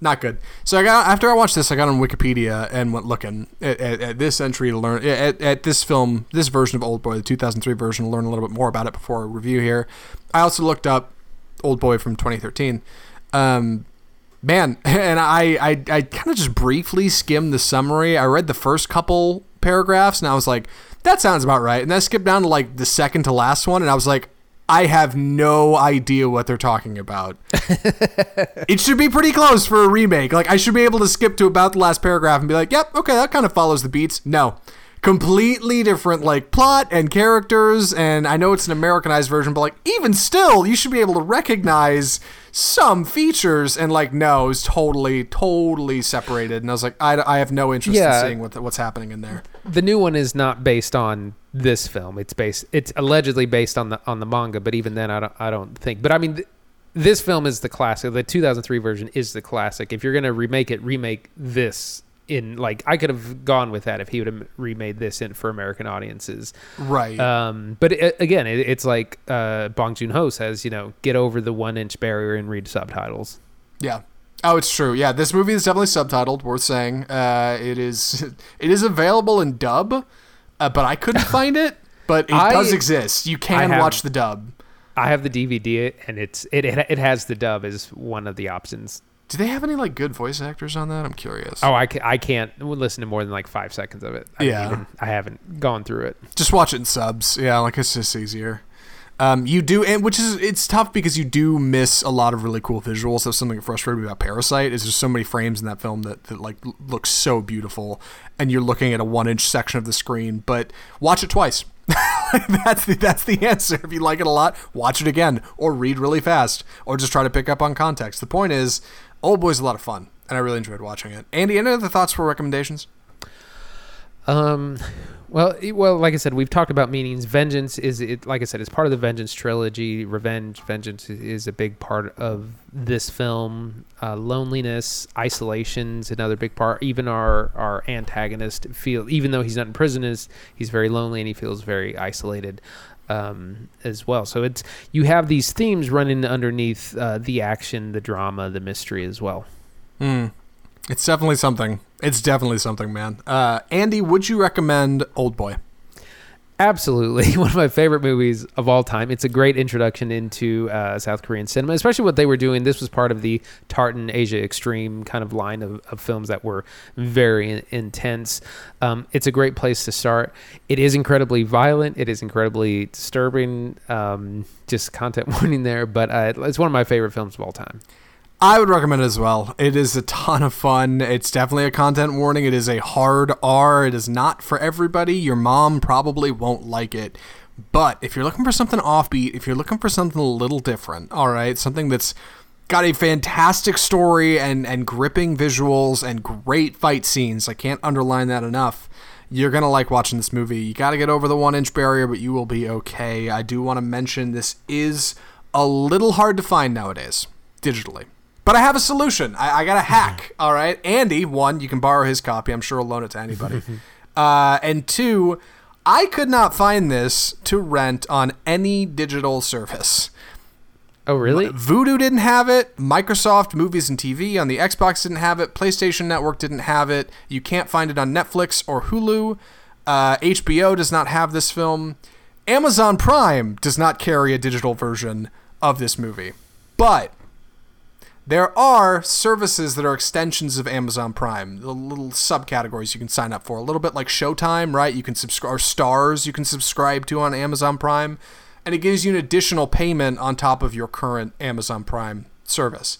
not good. So I got after I watched this, I got on Wikipedia and went looking at, at, at this entry to learn at, at this film, this version of Old Boy, the 2003 version, to learn a little bit more about it before I review here. I also looked up Old Boy from 2013. Um, man and i i, I kind of just briefly skimmed the summary. I read the first couple paragraphs and i was like that sounds about right. And then i skipped down to like the second to last one and i was like i have no idea what they're talking about. It should be pretty close for a remake. Like i should be able to skip to about the last paragraph and be like yep okay that kind of follows the beats. No completely different like plot and characters and i know it's an americanized version but like even still you should be able to recognize some features and like no it's totally totally separated and i was like i, I have no interest Yeah. in seeing what, what's happening in there The new one is not based on this film. It's based. It's allegedly based on the on the manga, but even then, I don't. I don't think. But I mean. Th- this film is the classic. The 2003 version is the classic. If you're gonna remake it, remake this in like I could have gone with that if he would have remade this in for American audiences. right Um, but it, again, it, it's like uh, Bong Joon Ho says, you know, get over the one inch barrier and read subtitles. Yeah. Oh, it's true. Yeah, this movie is definitely subtitled. Worth saying. Uh, it is. It is available in dub, uh, but I couldn't find it. But it I- does exist. You can have- watch the dub. I have the DVD and it's it it, it has the dub as one of the options. Do they have any like good voice actors on that? I'm curious. Oh, I, ca- I can't listen to more than like five seconds of it. I Yeah. Even, I haven't gone through it. Just watch it in subs. Yeah, like it's just easier. Um, you do, and which is it's tough because you do miss a lot of really cool visuals. That's something that frustrated me about Parasite. Is there's so many frames in that film that, that like l- look so beautiful, and you're looking at a one inch section of the screen. But watch it twice. that's the that's the answer. If you like it a lot, watch it again, or read really fast, or just try to pick up on context. The point is, Old Boy's a lot of fun, and I really enjoyed watching it. Andy, any other thoughts for recommendations? Um, well, well, like I said, we've talked about meanings. Vengeance is it. Like I said, it's part of the Vengeance trilogy. Revenge, vengeance is a big part of this film. Uh, loneliness, isolation's another big part. Even our our antagonist feel, even though he's not in prison, is he's very lonely and he feels very isolated. Um, as well, so it's you have these themes running underneath uh, the action, the drama, the mystery as well. It's definitely something. It's definitely something, man. Uh, Andy, would you recommend Old Boy? Absolutely, one of my favorite movies of all time. It's a great introduction into uh, South Korean cinema, especially what they were doing. This was part of the Tartan Asia Extreme kind of line of, of films that were very in- intense. Um, it's a great place to start. It is incredibly violent. It is incredibly disturbing. Um, just content warning there, but uh, it's one of my favorite films of all time. I would recommend it as well. It is a ton of fun. It's definitely a content warning. It is a hard R. It is not for everybody. Your mom probably won't like it. But if you're looking for something offbeat, if you're looking for something a little different, all right, something that's got a fantastic story and, and gripping visuals and great fight scenes, I can't underline that enough. You're to like watching this movie. You got to get over the one inch barrier, but you will be okay. I do want to mention this is a little hard to find nowadays, digitally. But I have a solution. I, I got a hack. All right, Andy. One, you can borrow his copy. I'm sure he'll loan it to anybody. uh, and two, I could not find this to rent on any digital service. Oh, really? Vudu didn't have it. Microsoft Movies and TV on the Xbox didn't have it. PlayStation Network didn't have it. You can't find it on Netflix or Hulu. Uh, HBO does not have this film. Amazon Prime does not carry a digital version of this movie. But there are services that are extensions of Amazon Prime, the little subcategories you can sign up for. A little bit like Showtime, right? You can subscribe, or Starz you can subscribe to on Amazon Prime, and it gives you an additional payment on top of your current Amazon Prime service.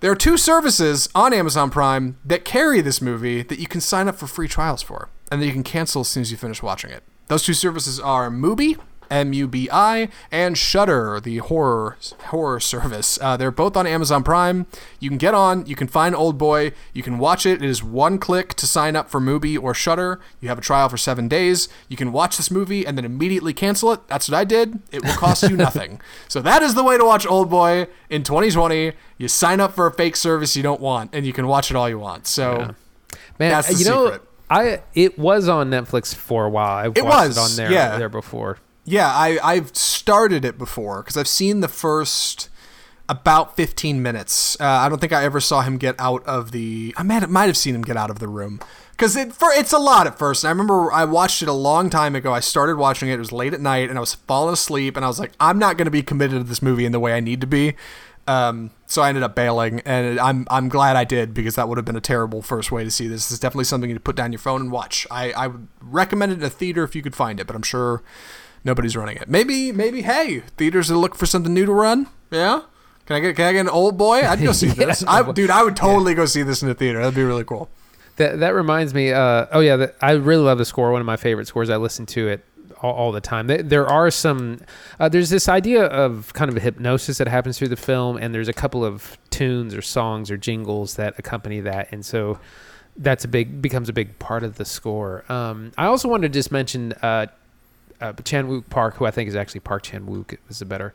There are two services on Amazon Prime that carry this movie that you can sign up for free trials for, and that you can cancel as soon as you finish watching it. Those two services are Mubi, M-U-B-I, and Shudder, the horror horror service. Uh, they're both on Amazon Prime. You can get on, you can find Old Boy, you can watch it. It is one click to sign up for Mubi or Shudder. You have a trial for seven days. You can watch this movie and then immediately cancel it. That's what I did. It will cost you nothing. So that is the way to watch Old Boy in 2020. You sign up for a fake service you don't want, and you can watch it all you want. So. Man, That's the you know. I it was on Netflix for a while. I watched was, it on there yeah. there before. Yeah, I, I've started it before because I've seen the first about 15 minutes. Uh, I don't think I ever saw him get out of the. I might, might have seen him get out of the room because it, for, it's a lot at first. And I remember I watched it a long time ago. I started watching it. It was late at night, and I was falling asleep. And I was like, I'm not going to be committed to this movie in the way I need to be. Um, so I ended up bailing, and I'm I'm glad I did because that would have been a terrible first way to see this. This is definitely something you put down your phone and watch. I, I would recommend it in a theater if you could find it, but I'm sure nobody's running it. Maybe maybe hey, theaters are looking for something new to run. Yeah. Can I get can I get an old boy? I'd go see Yeah, this. I, dude, I would totally go see this in the theater. That'd be really cool. That that reminds me. Uh, oh yeah, that, I really love the score. One of my favorite scores. I listen to it all, all the time. There, there are some. Uh, there's this idea of kind of a hypnosis that happens through the film, and there's a couple of tunes or songs or jingles that accompany that, and so that's a big becomes a big part of the score. Um, I also wanted to just mention uh, uh, Chan Wook Park, who I think is actually Park Chan Wook is the better.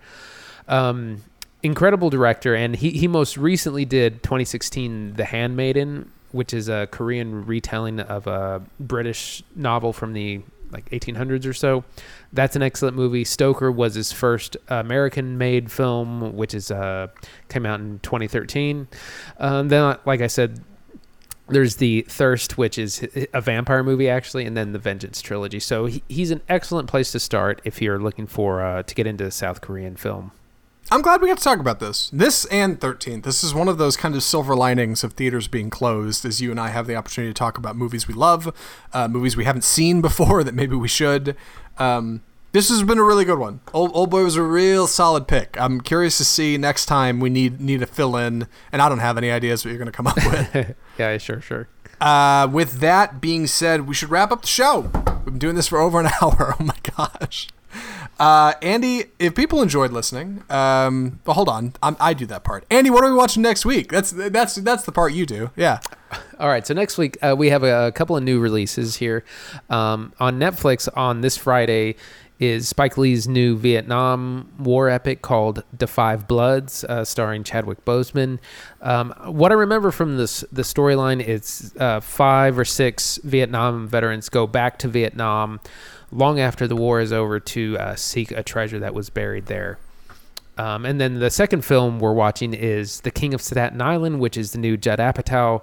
Um, incredible director, and he, he most recently did 2016 The Handmaiden, which is a Korean retelling of a British novel from the like 1800s or so. That's an excellent movie. Stoker was his first American-made film, which is uh, came out in 2013. Um, then, like I said, there's the Thirst, which is a vampire movie actually, and then the Vengeance trilogy. So he, he's an excellent place to start if you're looking for uh, to get into South Korean film. I'm glad we got to talk about this. This and 13th. This is one of those kind of silver linings of theaters being closed, as you and I have the opportunity to talk about movies we love, uh, movies we haven't seen before that maybe we should. Um, This has been a really good one. Old, Old Boy was a real solid pick. I'm curious to see next time we need need to fill in, and I don't have any ideas what you're going to come up with. yeah, sure, sure. Uh, with that being said, we should wrap up the show. We've been doing this for over an hour. Oh my gosh. Uh, Andy, if people enjoyed listening, um, well, hold on, I'm, I do that part. Andy, what are we watching next week? That's that's that's the part you do. Yeah. All right, so next week uh, we have a, a, couple of new releases here um, on Netflix. On this Friday is Spike Lee's new Vietnam War epic called *The 5 Bloods*, uh, starring Chadwick Boseman. Um, what I remember from this the storyline is uh, five or six Vietnam veterans go back to Vietnam long after the war is over to uh, seek a treasure that was buried there. Um, and then the second film we're watching is *The King of Staten Island*, which is the new Judd Apatow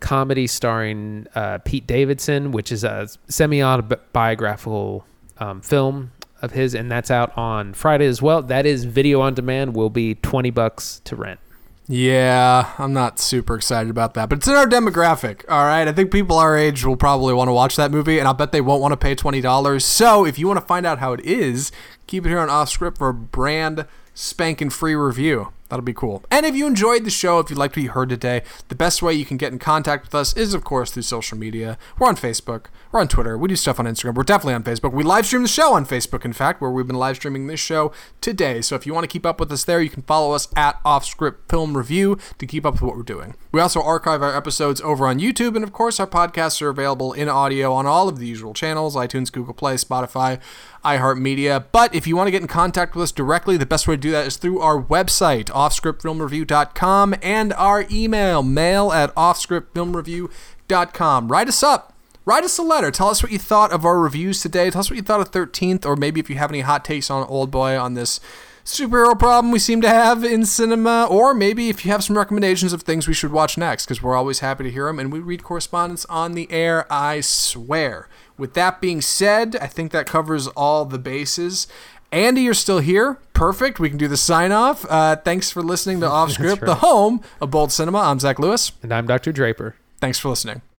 comedy starring uh, Pete Davidson, which is a semi autobiographical um, film of his, and that's out on Friday as well. That is video on demand. Will be twenty bucks to rent. Yeah, I'm not super excited about that, but it's in our demographic. All right, I think people our age will probably want to watch that movie, and I'll bet they won't want to pay twenty dollars. So if you want to find out how it is, keep it here on Off Script for a brand spanking free review. That'll be cool. And if you enjoyed the show, if you'd like to be heard today, the best way you can get in contact with us is, of course, through social media. We're on Facebook. We're on Twitter. We do stuff on Instagram. We're definitely on Facebook. We live stream the show on Facebook, in fact, where we've been live streaming this show today. So if you want to keep up with us there, you can follow us at Offscript Film Review to keep up with what we're doing. We also archive our episodes over on YouTube, and of course, our podcasts are available in audio on all of the usual channels iTunes, Google Play, Spotify, iHeartMedia. But if you want to get in contact with us directly, the best way to do that is through our website, offscriptfilmreview.com, and our email, mail at offscriptfilmreview.com. Write us up. Write us a letter. Tell us what you thought of our reviews today. Tell us what you thought of 13th, or maybe if you have any hot takes on Old Boy on this superhero problem we seem to have in cinema, or maybe if you have some recommendations of things we should watch next, because we're always happy to hear them and we read correspondence on the air, I swear. With that being said, I think that covers all the bases. Andy, you're still here. Perfect. We can do the sign off. Uh, thanks for listening to Off Script, right. the home of Bold Cinema. I'm Zach Lewis. And I'm Dr. Draper. Thanks for listening.